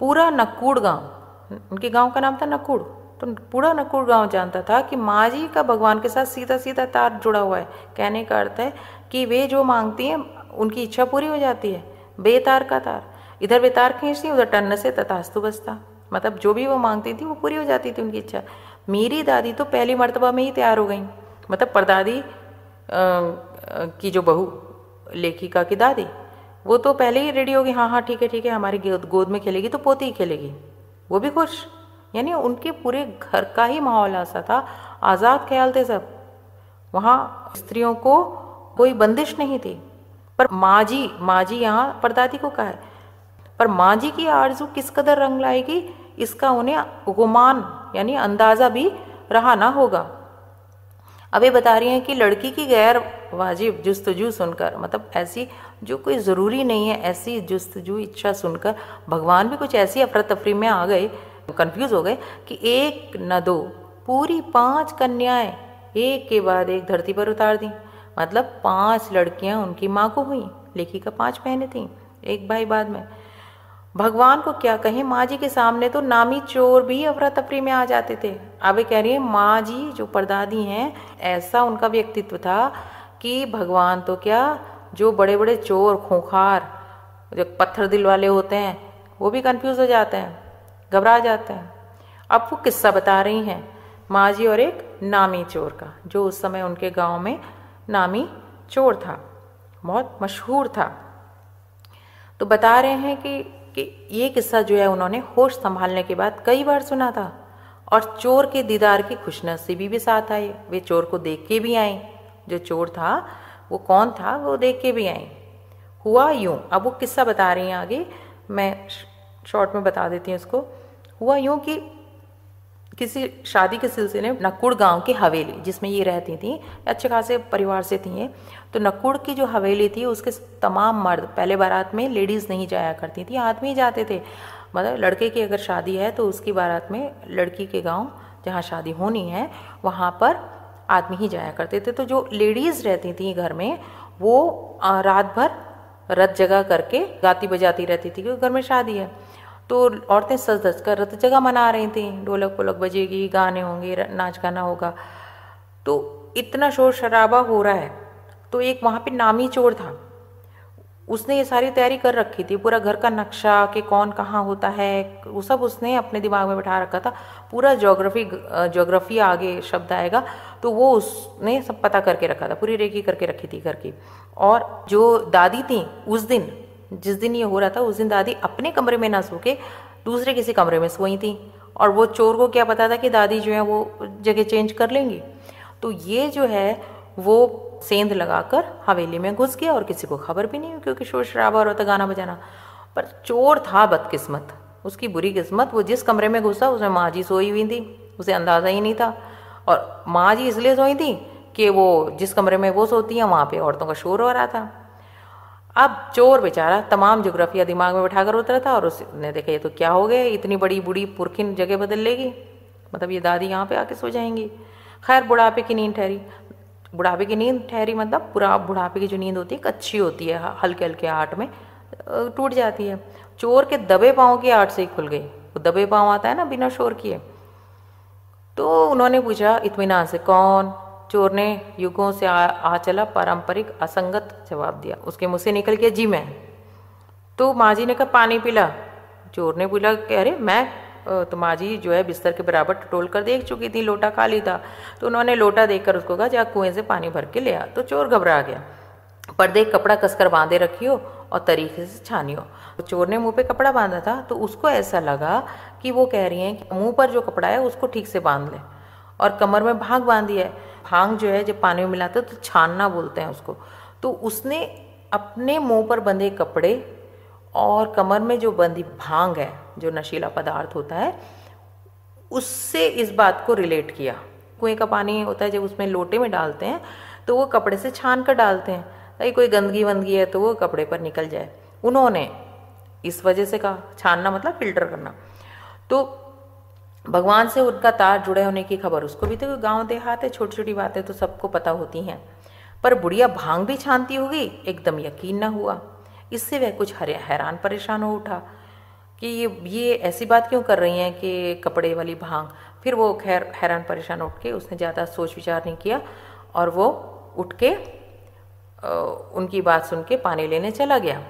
पूरा नक्कूड़ गाँव, उनके गाँव का नाम था नक्कूड़ तो पूरा नकुड़ गाँव जानता था कि माँ जी का भगवान के साथ सीधा सीधा तार जुड़ा हुआ है। कहने का अर्थ है कि वे जो मांगती हैं, उनकी इच्छा पूरी हो जाती है। बेतार का तार। इधर बेतार खींचती उधर टन्न से तथास्तु बसता। मतलब जो भी वो मांगती थी, वो पूरी हो जाती थी उनकी इच्छा। मेरी दादी तो पहली मरतबा में ही तैयार हो गई। मतलब परदादी की जो बहू, लेखिका की दादी, वो तो पहले ही रेडी होगी हाँ हाँ ठीक है ठीक है, हमारी गोद में खेलेगी तो पोती ही खेलेगी, वो भी खुश। यानी उनके पूरे घर का ही माहौल ऐसा था, आज़ाद ख्याल थे सब। वहाँ स्त्रियों को कोई बंदिश नहीं थी, पर माँ जी माँ जी यहाँ परदादी को कहा है, पर माँ जी की आरज़ू किस कदर रंग लाएगी, इसका उन्हें गुमान, यानी अंदाज़ा भी रहा ना होगा। अब ये बता रही हैं कि लड़की की गैर वाजिब जुस्तजू सुनकर मतलब ऐसी जो कोई ज़रूरी नहीं है, ऐसी जुस्तजू इच्छा सुनकर भगवान भी कुछ ऐसी अफरा तफरी में आ गए कंफ्यूज हो गए कि एक न दो, पूरी पाँच कन्याएँ एक के बाद एक धरती पर उतार दी। मतलब पाँच लड़कियाँ उनकी माँ को हुई लेखी का पाँच बहनें थीं, एक भाई बाद में। भगवान को क्या कहें? माँ जी के सामने तो नामी चोर भी अफरा तफरी में आ जाते थे। अब कह रही है, माँ जी, जो परदादी हैं, ऐसा उनका व्यक्तित्व था कि भगवान तो क्या, जो बड़े बड़े चोर, खूंखार, जो पत्थर दिल वाले होते हैं, वो भी कंफ्यूज हो जाते हैं, घबरा जाते हैं। अब वो किस्सा बता रही हैं, माँ जी और एक नामी चोर का, जो उस समय उनके गाँव में नामी चोर था, बहुत मशहूर था। तो बता रहे हैं कि कि ये किस्सा जो है उन्होंने होश संभालने के बाद कई बार सुना था। और चोर के दीदार की खुशनसीबी भी साथ आई। वे चोर को देख के भी आए जो चोर था, वो कौन था, वो देख के भी आए हुआ यूँ, अब वो किस्सा बता रही हैं आगे। मैं शॉर्ट में बता देती हूँ उसको हुआ यूँ कि किसी शादी के सिलसिले में नक्कुड़ गाँव की हवेली, जिसमें ये रहती थी, अच्छे खासे परिवार से थी तो नक्कुड़ की जो हवेली थी, उसके तमाम मर्द, पहले बारात में लेडीज़ नहीं जाया करती थी, आदमी ही जाते थे। मतलब लड़के की अगर शादी है तो उसकी बारात में लड़की के गाँव, जहाँ शादी होनी है, वहाँ पर आदमी ही जाया करते थे। तो जो लेडीज़ रहती थी घर में, वो रात भर रत जगह करके गाती बजाती रहती थी क्योंकि घर में शादी है। तो औरतें सज धज कर रत जगह मना रही थी। ढोलक पोलक बजेगी, गाने होंगे नाच गाना होगा। तो इतना शोर शराबा हो रहा है तो एक वहाँ पे नामी चोर था। उसने ये सारी तैयारी कर रखी थी, पूरा घर का नक्शा कि कौन कहाँ होता है, वो सब उसने अपने दिमाग में बैठा रखा था। पूरा जोग्राफी जोग्राफी आगे शब्द आएगा तो वो उसने सब पता करके रखा था, पूरी रेखी करके रखी थी घर की। और जो दादी थी, उस दिन जिस दिन ये हो रहा था, उस दिन दादी अपने कमरे में ना सो के दूसरे किसी कमरे में सोई थी। और वो चोर को क्या पता था कि दादी जो है वो जगह चेंज कर लेंगी। तो ये जो है, वो सेंध लगाकर हवेली में घुस गया और किसी को खबर भी नहीं हुई, क्योंकि शोर शराबा और होता गाना बजाना। पर चोर था बदकिस्मत। उसकी बुरी किस्मत, वो जिस कमरे में घुसा, उसमें माँ जी सोई हुई थी। उसे अंदाज़ा ही नहीं था। और माँ जी इसलिए सोई थी कि वो जिस कमरे में वो सोती हैं, वहाँ पे औरतों का शोर हो रहा था। अब चोर बेचारा तमाम जोग्राफिया दिमाग में बैठा कर उतरा था और उसने देखा, ये तो क्या हो गया? इतनी बड़ी बूढ़ी पुरखिन जगह बदल लेगी। मतलब ये दादी यहाँ पे आके सो जाएँगी। खैर, बुढ़ापे की नींद ठहरी। बुढ़ापे की नींद ठहरी मतलब पूरा बुढ़ापे की जो नींद होती है अच्छी होती है, हल्के हल्के आठ में टूट जाती है। चोर के दबे पाँव की आठ से ही खुल गई। वो दबे पाँव आता है ना बिना शोर किए। तो उन्होंने पूछा इतमान से कौन? चोर ने युगों से आ, आ चला पारंपरिक असंगत जवाब दिया। उसके मुँह से निकल गया जी मैं। तो माँ जी ने कहा पानी पिला। चोर ने बोला कह अरे मैं तो माँ जी जो है बिस्तर के बराबर टटोल कर देख चुकी थी लोटा खाली था। तो उन्होंने लोटा देखकर उसको कहा जा कुएँ से पानी भर के ले आ। तो चोर घबरा गया। पर्दे कपड़ा कसकर बांधे रखियो और तरीके से छानियो। तो चोर ने मुँह पे कपड़ा बांधा था तो उसको ऐसा लगा कि वो कह रही हैं कि मुँह पर जो कपड़ा है उसको ठीक से बाँध ले। और कमर में भाग बांधी है। भाँग जो है, जब पानी में मिलाते तो छानना बोलते हैं उसको। तो उसने अपने मुँह पर बंधे कपड़े और कमर में जो बंधी भाँग है, जो नशीला पदार्थ होता है, उससे इस बात को रिलेट किया। कुएँ का पानी होता है, जब उसमें लोटे में डालते हैं तो वो कपड़े से छान कर डालते हैं। ताकि कोई गंदगी वंदगी है तो वो कपड़े पर निकल जाए। उन्होंने इस वजह से कहा, छानना मतलब फ़िल्टर करना। तो भगवान से उनका तार जुड़े होने की खबर, उसको भी तो गाँव देहात है छोटी छोटी बातें तो सबको पता होती हैं। पर बुढ़िया भाँग भी छानती होगी, एकदम यकीन ना हुआ। इससे वह कुछ हैरान परेशान हो उठा कि ये ये ऐसी बात क्यों कर रही हैं कि कपड़े वाली भाँग? फिर वो खैर, हैरान परेशान उठ के उसने ज़्यादा सोच विचार नहीं किया और वो उठ के उनकी बात सुन के पानी लेने चला गया।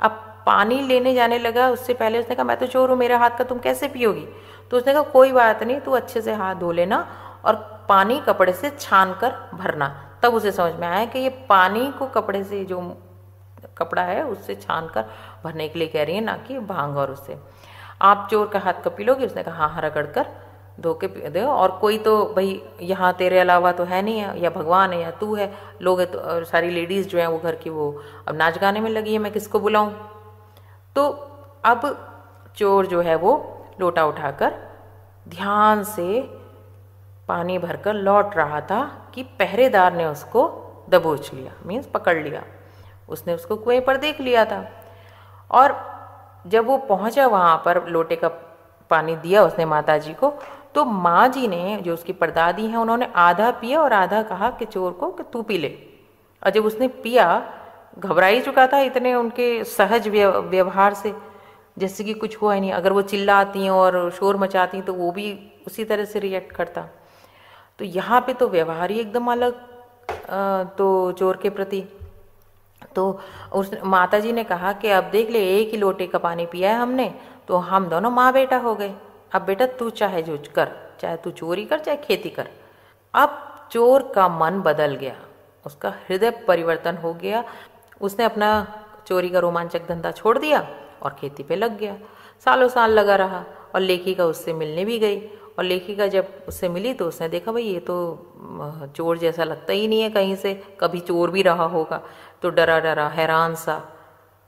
अब पानी लेने जाने लगा, उससे पहले उसने कहा, मैं तो चोर हूँ, मेरे हाथ का तुम कैसे पियोगी? तो उसने कहा, कोई बात नहीं, तू अच्छे से हाथ धो लेना और पानी कपड़े से छान कर भरना। तब उसे समझ में आया कि ये पानी को कपड़े से जो कपड़ा है, उससे छान कर भरने के लिए कह रही है, ना कि भाँग और उससे आप चोर का हाथ कब पी लोगे उसने कहा हाँ रगड़ कर धो के दो और कोई तो भाई, यहाँ तेरे अलावा तो है नहीं है, या भगवान है, या तू है, लोग है तो सारी लेडीज़ जो है वो घर की वो अब नाच गाने में लगी है, मैं किसको बुलाऊं? तो अब चोर जो है वो लोटा उठाकर ध्यान से पानी भरकर लौट रहा था कि पहरेदार ने उसको दबोच लिया मीन्स पकड़ लिया। उसने उसको कुएँ पर देख लिया था। और जब वो पहुँचा वहाँ पर, लोटे का पानी दिया उसने माता जी को तो माँ जी ने, जो उसकी परदादी हैं, उन्होंने आधा पिया और आधा कहा कि चोर को कि तू पी ले। और जब उसने पिया घबरा ही चुका था इतने उनके सहज व्यवहार से। जैसे कि कुछ हुआ ही नहीं। अगर वो चिल्लाती हैं और शोर मचाती हैं तो वो भी उसी तरह से रिएक्ट करता। तो यहाँ पे तो व्यवहार ही एकदम अलग तो चोर के प्रति। तो उस माता जी ने कहा कि, अब देख ले, एक ही लोटे का पानी पिया है हमने तो हम दोनों माँ बेटा हो गए। अब बेटा तू चाहे जो कर, चाहे तू चोरी कर, चाहे खेती कर। अब चोर का मन बदल गया। उसका हृदय परिवर्तन हो गया। उसने अपना चोरी का रोमांचक धंधा छोड़ दिया। और खेती पे लग गया। सालों साल लगा रहा और लेखिका उससे मिलने भी गई। और लेखिका जब उससे मिली तो उसने देखा, भाई, ये तो चोर जैसा लगता ही नहीं है कहीं से। कभी चोर भी रहा होगा तो डरा डरा, हैरान सा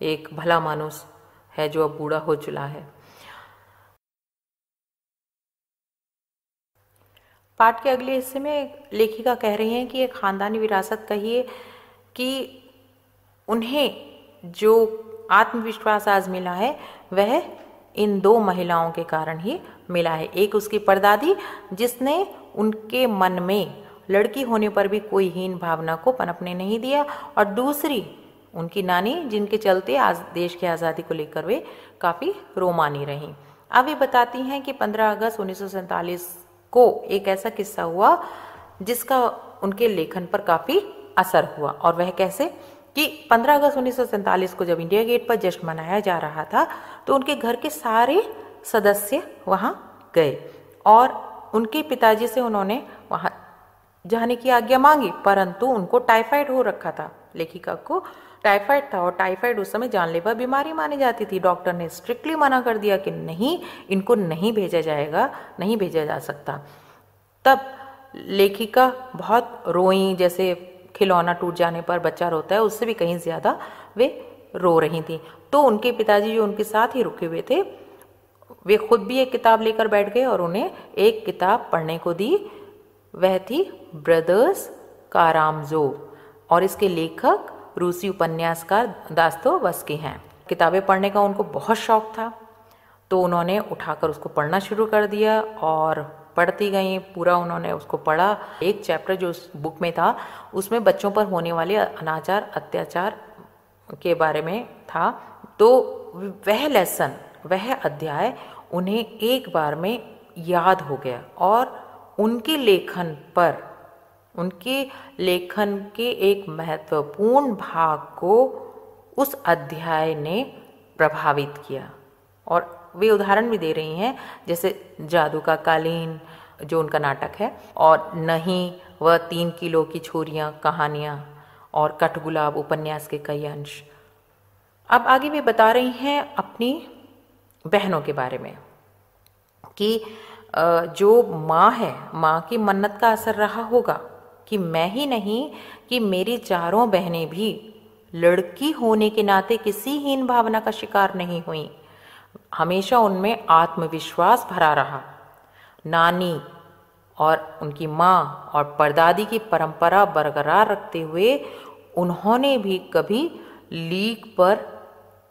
एक भला मानुस है जो अब बूढ़ा हो चुका है। पाठ के अगले हिस्से में लेखिका कह रही हैं कि एक ख़ानदानी विरासत कहिए कि उन्हें जो आत्मविश्वास आज मिला है, वह इन दो महिलाओं के कारण ही मिला है। एक उसकी परदादी, जिसने उनके मन में लड़की होने पर भी कोई हीन भावना को पनपने नहीं दिया, और दूसरी उनकी नानी, जिनके चलते आज देश की आज़ादी को लेकर वे काफ़ी रोमानी रहीं। अब ये बताती हैं कि 15 अगस्त उन्नीस सौ सैंतालीस को एक ऐसा किस्सा हुआ, जिसका उनके लेखन पर काफ़ी असर हुआ, और वह कैसे? कि 15 अगस्त उन्नीस सौ सैंतालीस को जब इंडिया गेट पर जश्न मनाया जा रहा था तो उनके घर के सारे सदस्य वहाँ गए और उनके पिताजी से उन्होंने वहाँ जाने की आज्ञा मांगी, परंतु उनको टाइफाइड हो रखा था। लेखिका को टाइफाइड था और टाइफाइड उस समय जानलेवा बीमारी मानी जाती थी। डॉक्टर ने स्ट्रिक्टली मना कर दिया कि नहीं, इनको नहीं भेजा जाएगा, नहीं भेजा जा सकता। तब लेखिका बहुत रोई, जैसे खिलौना टूट जाने पर बच्चा रोता है, उससे भी कहीं ज़्यादा वे रो रही थी। तो उनके पिताजी जो उनके साथ ही रुके हुए थे, वे खुद भी एक किताब लेकर बैठ गए और उन्हें एक किताब पढ़ने को दी। वह थी ब्रदर्स कारामजो और इसके लेखक रूसी उपन्यासकार दास्तोवस्की हैं। किताबें पढ़ने का उनको बहुत शौक था तो उन्होंने उठाकर उसको पढ़ना शुरू कर दिया और पढ़ती गई, पूरा उन्होंने उसको पढ़ा। एक चैप्टर जो उस बुक में था, उसमें बच्चों पर होने वाले अनाचार, अत्याचार के बारे में था। तो वह लेसन वह अध्याय उन्हें एक बार में याद हो गया और उनके लेखन पर, उनके लेखन के एक महत्वपूर्ण भाग को उस अध्याय ने प्रभावित किया और वे उदाहरण भी दे रही हैं, जैसे जादू का कालीन, जो उनका नाटक है, और नहीं, वह तीन किलो की छोरियाँ, कहानियाँ, और कठगुलाब उपन्यास के कई अंश। अब आगे वे बता रही हैं अपनी बहनों के बारे में, कि जो माँ है, माँ की मन्नत का असर रहा होगा, कि मैं ही नहीं, कि मेरी चारों बहनें भी, लड़की होने के नाते किसी हीन भावना का शिकार नहीं हुई। हमेशा उनमें आत्मविश्वास भरा रहा। नानी और उनकी माँ और परदादी की परंपरा बरकरार रखते हुए उन्होंने भी कभी लीक पर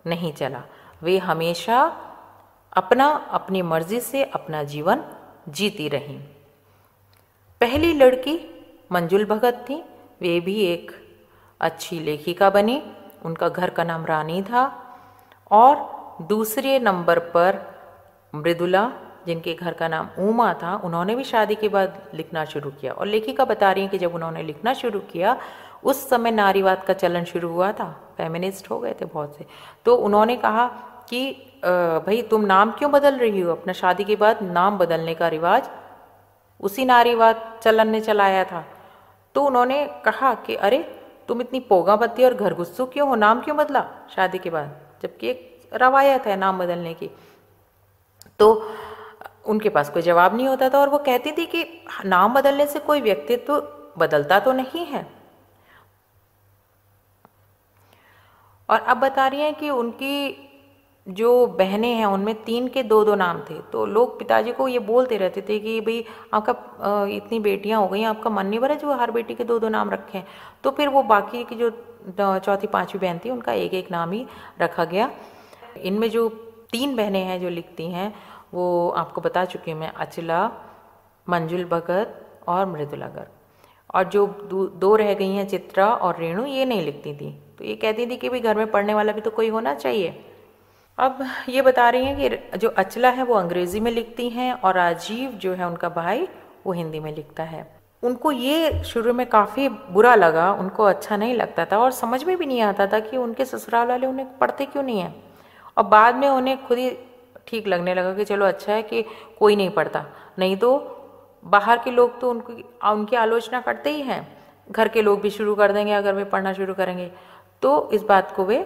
नहीं चला। वे हमेशा अपना, अपनी मर्ज़ी से अपना जीवन जीती रहीं। पहली लड़की मंजुल भगत थी। वे भी एक अच्छी लेखिका बनी। उनका घर का नाम रानी था और दूसरे नंबर पर मृदुला, जिनके घर का नाम उमा था, उन्होंने भी शादी के बाद लिखना शुरू किया। और लेखिका बता रही हैं कि जब उन्होंने लिखना शुरू किया, उस समय नारीवाद का चलन शुरू हुआ था। फेमिनिस्ट हो गए थे बहुत से। तो उन्होंने कहा कि भाई, तुम नाम क्यों बदल रही हो? अपना शादी के बाद नाम बदलने का रिवाज उसी नारीवाद चलन ने चलाया था। तो उन्होंने कहा कि, अरे, तुम इतनी पोगा बत्ती और घर गुस्सू क्यों हो? नाम क्यों बदला शादी के बाद? जबकि एक रवायत है नाम बदलने की। तो उनके पास कोई जवाब नहीं होता था और वो कहती थी कि नाम बदलने से कोई व्यक्तित्व तो बदलता तो नहीं है। और अब बता रही हैं कि उनकी जो बहनें हैं, उनमें तीन के दो दो नाम थे। तो लोग पिताजी को ये बोलते रहते थे कि भाई, आपका इतनी बेटियाँ हो गई, आपका मन नहीं भरा जो हर बेटी के दो दो नाम रखे। हैं तो फिर वो बाकी की जो चौथी पांचवी बहन थी, उनका एक एक नाम ही रखा गया। इनमें जो तीन बहनें हैं जो लिखती हैं, वो आपको बता चुकी हूँ मैं, अचला, मंजुल भगत और मृदुला गर्ग। और जो दो रह गई हैं, चित्रा और रेणु, ये नहीं लिखती थी। तो ये कहती थी कि भाई घर में पढ़ने वाला भी तो कोई होना चाहिए। अब ये बता रही हैं कि जो अचला है, वो अंग्रेज़ी में लिखती हैं और राजीव जो है उनका भाई, वो हिंदी में लिखता है। उनको ये शुरू में काफ़ी बुरा लगा, उनको अच्छा नहीं लगता था और समझ में भी नहीं आता था कि उनके ससुराल वाले उन्हें पढ़ते क्यों नहीं हैं। और बाद में उन्हें खुद ही ठीक लगने लगा कि चलो अच्छा है कि कोई नहीं पढ़ता। नहीं तो बाहर के लोग तो उनकी उनकी आलोचना करते ही हैं। घर के लोग भी शुरू कर देंगे अगर वे पढ़ना शुरू करेंगे। तो इस बात को वे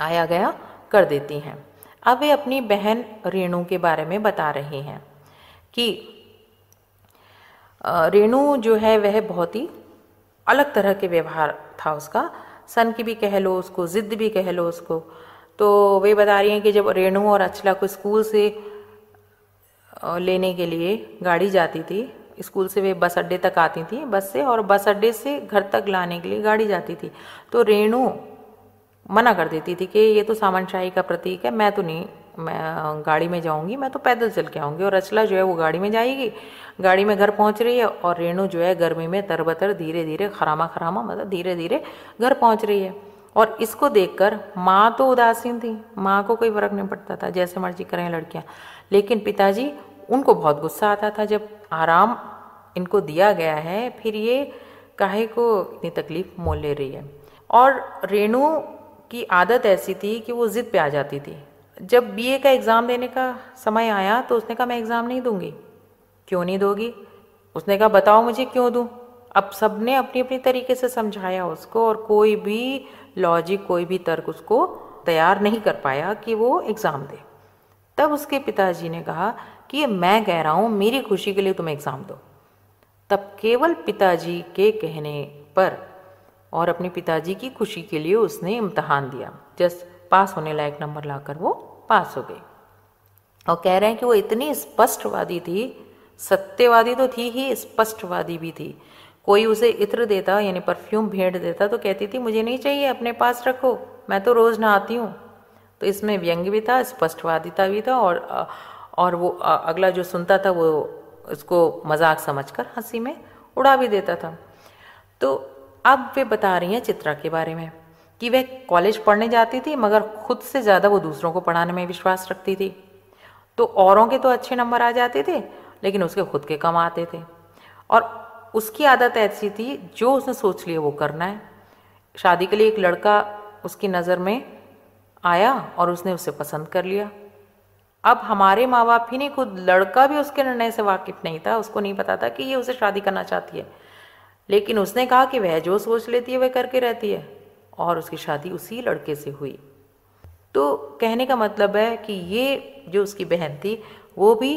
आया गया कर देती हैं। अब वे अपनी बहन रेणु के बारे में बता रही हैं कि रेणु जो है वह बहुत ही अलग तरह के व्यवहार था उसका। सन की भी कह लो, उसको ज़िद्द भी कह लो उसको। तो वे बता रही हैं कि जब रेणु और अचला को स्कूल से लेने के लिए गाड़ी जाती थी, स्कूल से वे बस अड्डे तक आती थी, बस से, और बस अड्डे से घर तक लाने के लिए गाड़ी जाती थी। तो रेणु मना कर देती थी कि ये तो सामनशाही का प्रतीक है, मैं तो नहीं, मैं गाड़ी में जाऊँगी, मैं तो पैदल चल के आऊँगी, और अचला जो है वो गाड़ी में जाएगी, गाड़ी में घर पहुँच रही है, और रेणु जो है गर्मी में तरबतर धीरे धीरे खरामा खरामा मतलब धीरे धीरे घर पहुँच रही है। और इसको देखकर माँ तो उदासीन थी। माँ को कोई फ़र्क नहीं पड़ता था, जैसे मर्ज़ी करें लड़कियाँ। लेकिन पिताजी, उनको बहुत गुस्सा आता था। जब आराम इनको दिया गया है, फिर ये काहे को इतनी तकलीफ़ मोल ले रही है? और रेणु की आदत ऐसी थी कि वो जिद पे आ जाती थी। जब बीए का एग्ज़ाम देने का समय आया तो उसने कहा, मैं एग्ज़ाम नहीं दूँगी। क्यों नहीं दोगी? उसने कहा, बताओ मुझे क्यों दूँ? अब सबने अपनी अपनी तरीके से समझाया उसको और कोई भी लॉजिक कोई भी तर्क उसको तैयार नहीं कर पाया कि वो एग्ज़ाम दे। तब उसके पिताजी ने कहा कि मैं कह रहा हूँ, मेरी खुशी के लिए तुम एग्ज़ाम दो। तब केवल पिताजी के कहने पर और अपने पिताजी की खुशी के लिए उसने इम्तहान दिया। जस्ट पास होने लायक नंबर लाकर वो पास हो गई। और कह रहे हैं कि वो इतनी स्पष्टवादी थी, सत्यवादी तो थी ही, स्पष्टवादी भी थी। कोई उसे इत्र देता, यानी परफ्यूम भेंट देता तो कहती थी, मुझे नहीं चाहिए, अपने पास रखो, मैं तो रोज़ नहाती हूँ। तो इसमें व्यंग्य भी था, स्पष्टवादिता भी था, और और वो अगला जो सुनता था, वो उसको मज़ाक समझकर हँसी में उड़ा भी देता था। तो अब वे बता रही हैं चित्रा के बारे में, कि वह कॉलेज पढ़ने जाती थी, मगर खुद से ज़्यादा वो दूसरों को पढ़ाने में विश्वास रखती थी। तो औरों के तो अच्छे नंबर आ जाते थे, लेकिन उसके खुद के कम आते थे। और उसकी आदत ऐसी थी, जो उसने सोच लिया वो करना है। शादी के लिए एक लड़का उसकी नज़र में आया और उसने उसे पसंद कर लिया। अब हमारे माँ बाप ही नहीं, खुद लड़का भी उसके निर्णय से वाकिफ नहीं था, उसको नहीं पता था कि ये उसे शादी करना चाहती है। लेकिन उसने कहा कि वह जो सोच लेती है, वह करके रहती है और उसकी शादी उसी लड़के से हुई। तो कहने का मतलब है कि ये जो उसकी बहन थी, वो भी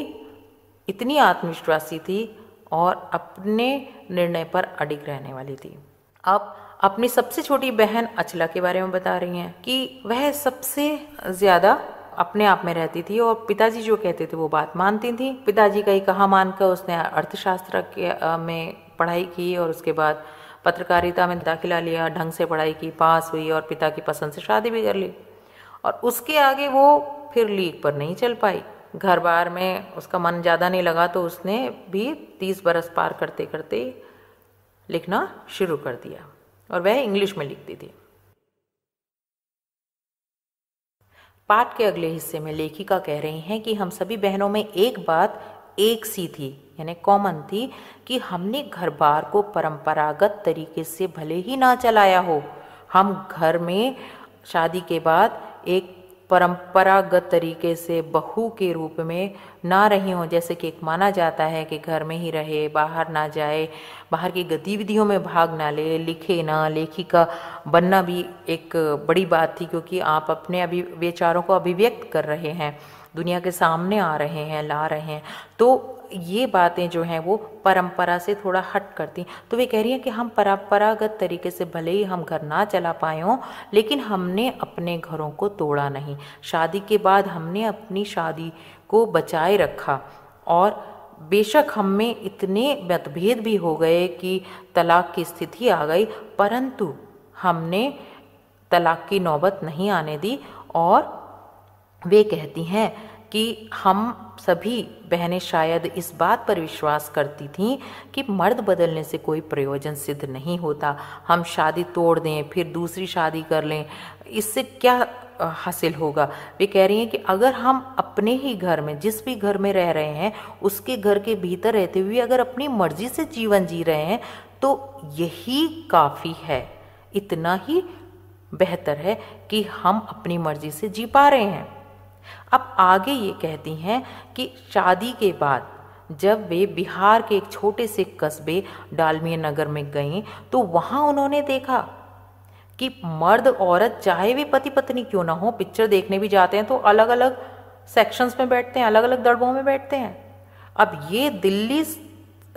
इतनी आत्मविश्वासी थी और अपने निर्णय पर अडिग रहने वाली थी। अब अपनी सबसे छोटी बहन अचला के बारे में बता रही हैं कि वह सबसे ज़्यादा अपने आप में रहती थी और पिताजी जो कहते थे वो बात मानती थी। पिताजी का ही कहा मानकर उसने अर्थशास्त्र के में पढ़ाई की और उसके बाद पत्रकारिता में दाखिला लिया, ढंग से पढ़ाई की, पास हुई और पिता की पसंद से शादी भी कर ली। और उसके आगे वो फिर लीग पर नहीं चल पाई। घर बार में उसका मन ज़्यादा नहीं लगा तो उसने भी तीस बरस पार करते करते लिखना शुरू कर दिया और वह इंग्लिश में लिखती थी। पाठ के अगले हिस्से में लेखिका कह रही हैं कि हम सभी बहनों में एक बात एक सी थी, यानी कॉमन थी कि हमने घर बार को परंपरागत तरीके से भले ही ना चलाया हो, हम घर में शादी के बाद एक परंपरागत तरीके से बहू के रूप में ना रही हों, जैसे कि एक माना जाता है कि घर में ही रहे, बाहर ना जाए, बाहर की गतिविधियों में भाग ना ले, लिखे ना, लेखिका बनना भी एक बड़ी बात थी, क्योंकि आप अपने अभी विचारों को अभिव्यक्त कर रहे हैं, दुनिया के सामने आ रहे हैं, ला रहे हैं। तो ये बातें जो हैं वो परंपरा से थोड़ा हट करती तो वे कह रही हैं कि हम परंपरागत तरीके से भले ही हम घर ना चला पाए हों, लेकिन हमने अपने घरों को तोड़ा नहीं। शादी के बाद हमने अपनी शादी को बचाए रखा और बेशक हम में इतने मतभेद भी हो गए कि तलाक की स्थिति आ गई, परंतु हमने तलाक की नौबत नहीं आने दी और वे कहती हैं कि हम सभी बहनें शायद इस बात पर विश्वास करती थीं कि मर्द बदलने से कोई प्रयोजन सिद्ध नहीं होता। हम शादी तोड़ दें, फिर दूसरी शादी कर लें, इससे क्या हासिल होगा? वे कह रही हैं कि अगर हम अपने ही घर में, जिस भी घर में रह रहे हैं, उसके घर के भीतर रहते हुए अगर अपनी मर्ज़ी से जीवन जी रहे हैं तो यही काफ़ी है। इतना ही बेहतर है कि हम अपनी मर्ज़ी से जी पा रहे हैं। अब आगे ये कहती हैं कि शादी के बाद जब वे बिहार के एक छोटे से कस्बे डालमिया नगर में गईं तो वहाँ उन्होंने देखा कि मर्द औरत चाहे वे पति पत्नी क्यों ना हो, पिक्चर देखने भी जाते हैं तो अलग अलग सेक्शंस में बैठते हैं अलग अलग दड़बों में बैठते हैं। अब ये दिल्ली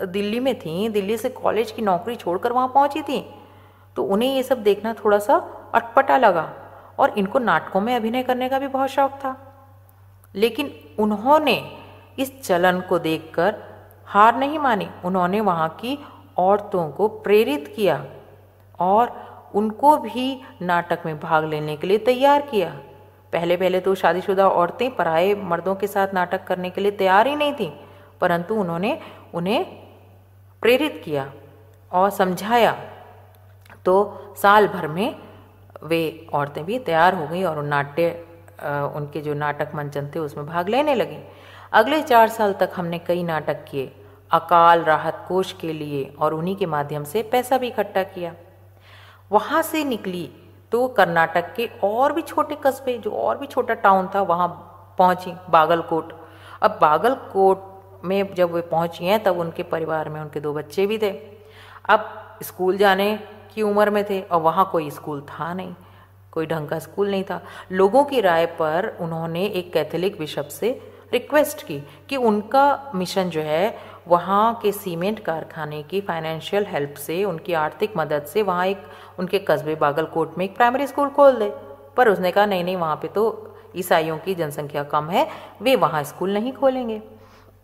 दिल्ली में थी, दिल्ली से कॉलेज की नौकरी छोड़कर वहाँ पहुँची थी तो उन्हें ये सब देखना थोड़ा सा अटपटा लगा और इनको नाटकों में अभिनय करने का भी बहुत शौक था। लेकिन उन्होंने इस चलन को देखकर हार नहीं मानी। उन्होंने वहाँ की औरतों को प्रेरित किया और उनको भी नाटक में भाग लेने के लिए तैयार किया। पहले पहले तो शादीशुदा औरतें पराए मर्दों के साथ नाटक करने के लिए तैयार ही नहीं थीं, परंतु उन्होंने उन्हें प्रेरित किया और समझाया। तो साल भर में वे औरतें भी तैयार हो गई और नाट्य उनके जो नाटक मंचन थे, उसमें भाग लेने लगे। अगले चार साल तक हमने कई नाटक किए, अकाल राहत कोष के लिए और उन्हीं के माध्यम से पैसा भी इकट्ठा किया। वहाँ से निकली तो कर्नाटक के और भी छोटे कस्बे, जो और भी छोटा टाउन था, वहाँ पहुँची बागलकोट। अब बागलकोट में जब वे पहुँची हैं, तब उनके परिवार में उनके दो बच्चे भी थे। अब स्कूल जाने की उम्र में थे और वहाँ कोई स्कूल था नहीं। कोई ढंग का स्कूल नहीं था। लोगों की राय पर उन्होंने एक कैथोलिक बिशप से रिक्वेस्ट की कि उनका मिशन जो है, वहाँ के सीमेंट कारखाने की फाइनेंशियल हेल्प से, उनकी आर्थिक मदद से वहाँ एक, उनके कस्बे बागलकोट में एक प्राइमरी स्कूल खोल दे। पर उसने कहा, नहीं नहीं, वहाँ पे तो ईसाइयों की जनसंख्या कम है, वे वहाँ स्कूल नहीं खोलेंगे।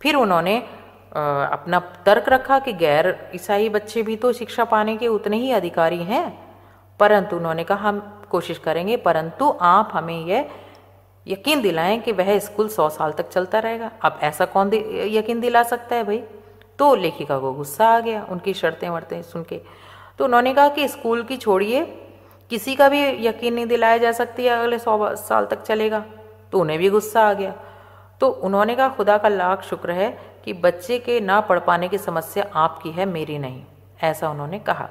फिर उन्होंने अपना तर्क रखा कि गैर ईसाई बच्चे भी तो शिक्षा पाने के उतने ही अधिकारी हैं। परंतु उन्होंने कहा, हम कोशिश करेंगे, परंतु आप हमें यह यकीन दिलाएँ कि वह स्कूल सौ साल तक चलता रहेगा। अब ऐसा कौन यकीन दिला सकता है भाई? तो लेखिका को गुस्सा आ गया, उनकी शर्तें वर्तें सुन के। तो उन्होंने कहा कि स्कूल की छोड़िए, किसी का भी यकीन नहीं दिलाया जा सकती है, अगले सौ साल तक चलेगा। तो उन्हें भी गुस्सा आ गया। तो उन्होंने कहा, खुदा का लाख शुक्र है कि बच्चे के ना पढ़ पाने की समस्या आपकी है, मेरी नहीं। ऐसा उन्होंने कहा।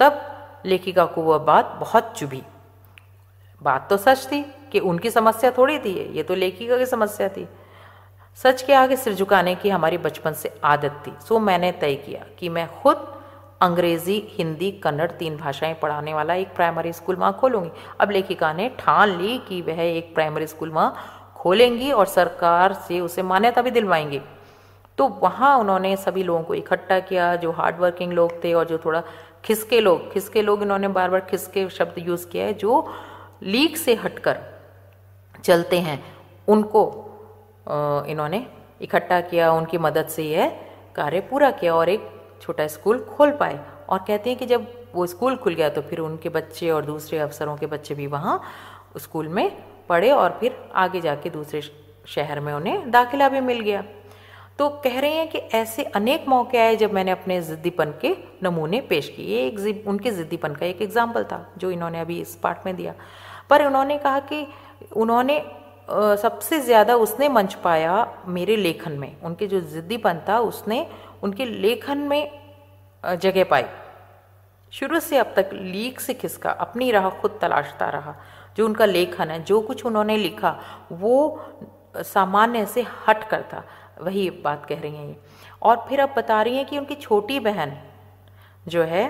तब लेखिका को वह बात बहुत चुभी। बात तो सच थी कि उनकी समस्या थोड़ी थी, ये तो लेखिका की समस्या थी। सच के आगे सिर झुकाने की हमारी बचपन से आदत थी। सो मैंने तय किया कि मैं खुद अंग्रेज़ी, हिंदी, कन्नड़ तीन भाषाएँ पढ़ाने वाला एक प्राइमरी स्कूल वहाँ खोलूँगी। अब लेखिका ने ठान ली कि वह एक प्राइमरी स्कूल वहाँ खोलेंगी और सरकार से उसे मान्यता भी दिलवाएँगी। तो वहाँ उन्होंने सभी लोगों को इकट्ठा किया, जो हार्ड वर्किंग लोग थे और जो थोड़ा खिसके लोग खिसके लोग इन्होंने बार बार खिसके शब्द यूज़ किया है, जो लीक से हटकर चलते हैं। उनको इन्होंने इकट्ठा किया, उनकी मदद से यह कार्य पूरा किया और एक छोटा स्कूल खोल पाए। और कहते हैं कि जब वो स्कूल खुल गया तो फिर उनके बच्चे और दूसरे अफसरों के बच्चे भी वहाँ स्कूल में पढ़े और फिर आगे जाके दूसरे शहर में उन्हें दाखिला भी मिल गया। तो कह रहे हैं कि ऐसे अनेक मौके आए जब मैंने अपने ज़िद्दीपन के नमूने पेश किए। एक उनके ज़िद्दीपन का एक एग्ज़ाम्पल था, जो इन्होंने अभी इस पार्ट में दिया। पर उन्होंने कहा कि उन्होंने सबसे ज़्यादा उसने मंच पाया मेरे लेखन में। उनके जो ज़िद्दीपन था, उसने उनके लेखन में जगह पाई। शुरू से अब तक लीक से खिसका, अपनी राह खुद तलाशता रहा। जो उनका लेखन है, जो कुछ उन्होंने लिखा, वो सामान्य से हट कर था। वही बात कह रही हैं ये। और फिर अब बता रही हैं कि उनकी छोटी बहन जो है,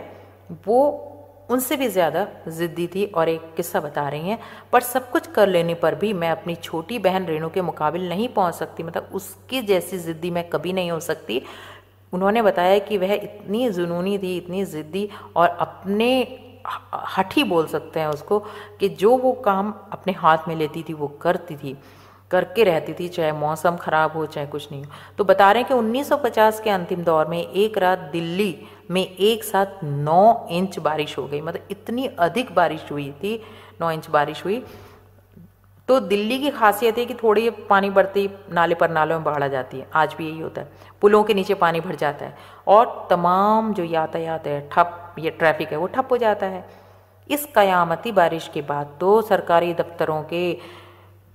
वो उनसे भी ज़्यादा ज़िद्दी थी और एक किस्सा बता रही हैं, पर सब कुछ कर लेने पर भी मैं अपनी छोटी बहन रेणु के मुकाबले नहीं पहुँच सकती मतलब उसकी जैसी ज़िद्दी मैं कभी नहीं हो सकती। उन्होंने बताया कि वह इतनी जुनूनी थी, इतनी ज़िद्दी और अपने हठी बोल सकते हैं उसको कि जो वो काम अपने हाथ में लेती थी, वो करती थी, करके रहती थी, चाहे मौसम ख़राब हो, चाहे कुछ नहीं हो। तो बता रहे हैं कि 1950 के अंतिम दौर में एक रात दिल्ली में एक साथ 9 इंच बारिश हो गई। मतलब इतनी अधिक बारिश हुई थी 9 इंच बारिश हुई। तो दिल्ली की खासियत है कि थोड़ी पानी बढ़ती, नाले पर नालों में बाढ़ आ जाती है। आज भी यही होता है। पुलों के नीचे पानी भर जाता है। और तमाम जो यातायात है, ठप, ये ट्रैफ़िक है, वो ठप हो जाता है। इस कयामती बारिश के बाद तो सरकारी दफ्तरों के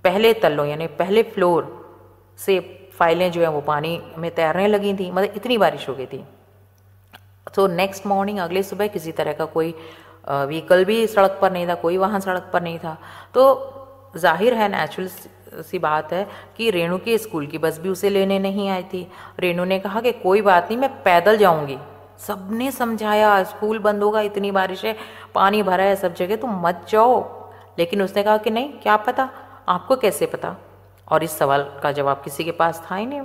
पहले तल्लों, यानी पहले फ्लोर से फाइलें जो है, वो पानी में तैरने लगी थी। मतलब इतनी बारिश हो गई थी। तो नेक्स्ट मॉर्निंग अगले सुबह किसी तरह का कोई व्हीकल भी सड़क पर नहीं था, कोई वाहन सड़क पर नहीं था। तो ज़ाहिर है नेचुरल सी बात है कि रेणु के स्कूल की बस भी उसे लेने नहीं आई थी। रेणु ने कहा कि कोई बात नहीं, मैं पैदल जाऊँगी। सबने समझाया, स्कूल बंद होगा, इतनी बारिश है, पानी भरा है सब जगह, तुम मत जाओ। लेकिन उसने कहा कि नहीं, क्या पता, आपको कैसे पता? और इस सवाल का जवाब किसी के पास था ही नहीं।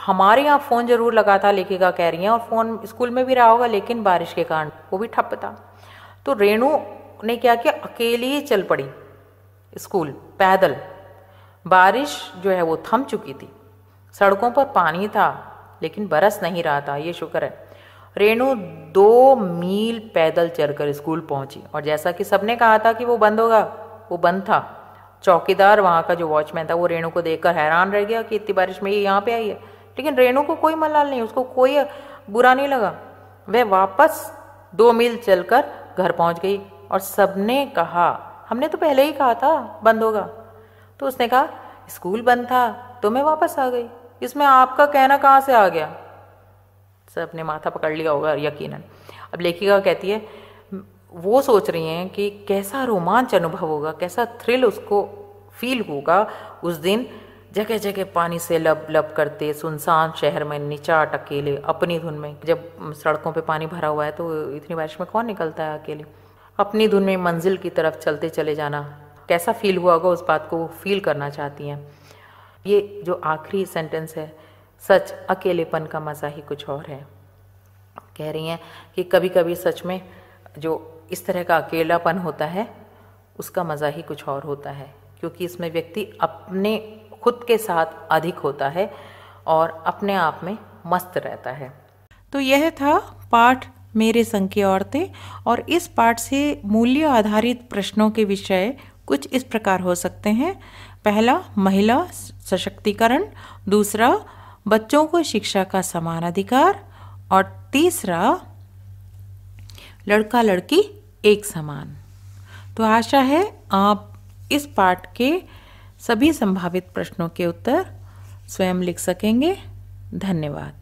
हमारे यहाँ फ़ोन ज़रूर लगा था लेखिका कह रही हैं, और फ़ोन स्कूल में भी रहा होगा, लेकिन बारिश के कारण, वो भी ठप था। तो रेणु ने क्या किया, अकेली ही चल पड़ी स्कूल, पैदल। बारिश जो है, वो थम चुकी थी। सड़कों पर पानी था, लेकिन बरस नहीं रहा था, ये शुक्र है। रेणु दो मील पैदल चलकर स्कूल पहुँची, और जैसा कि सबने कहा था कि वो बंद होगा, वो बंद था। चौकीदार, वहाँ का जो वॉचमैन था, वो रेणु को देखकर हैरान रह गया कि इतनी बारिश में ये यहाँ पे आई है। लेकिन रेणु को कोई मलाल नहीं, उसको कोई बुरा नहीं लगा। वह वापस दो मील चलकर घर पहुँच गई और सबने कहा, हमने तो पहले ही कहा था, बंद होगा। तो उसने कहा, स्कूल बंद था तो मैं वापस आ गई। इसमें आपका कहना कहाँ से आ गया? सबने माथा पकड़ लिया होगा यकीनन। अब लेखिका कहती है, वो सोच रही हैं कि कैसा रोमांच अनुभव होगा, कैसा थ्रिल उसको फील होगा उस दिन जगह जगह पानी से लब लब करते, सुनसान शहर में निचाट अकेले, अपनी धुन में। जब सड़कों पे पानी भरा हुआ है तो इतनी बारिश में कौन निकलता है अकेले? अपनी धुन में मंजिल की तरफ़ चलते चले जाना। कैसा फील हुआ होगा उस बात को फील करना चाहती हैं। ये जो आखिरी सेंटेंस है, सच अकेलेपन का मज़ा ही कुछ और है। कह रही हैं कि कभी कभी सच में जो इस तरह का अकेलापन होता है, उसका मज़ा ही कुछ और होता है। क्योंकि इसमें व्यक्ति अपने खुद के साथ अधिक होता है और अपने आप में मस्त रहता है। तो यह था पाठ मेरे संग की औरतें और इस पाठ से मूल्य आधारित प्रश्नों के विषय कुछ इस प्रकार हो सकते हैं। पहला, महिला सशक्तिकरण। दूसरा, बच्चों को शिक्षा का समान अधिकार। और तीसरा लड़का लड़की एक समान। तो आशा है आप इस पाठ के सभी संभावित प्रश्नों के उत्तर स्वयं लिख सकेंगे। धन्यवाद।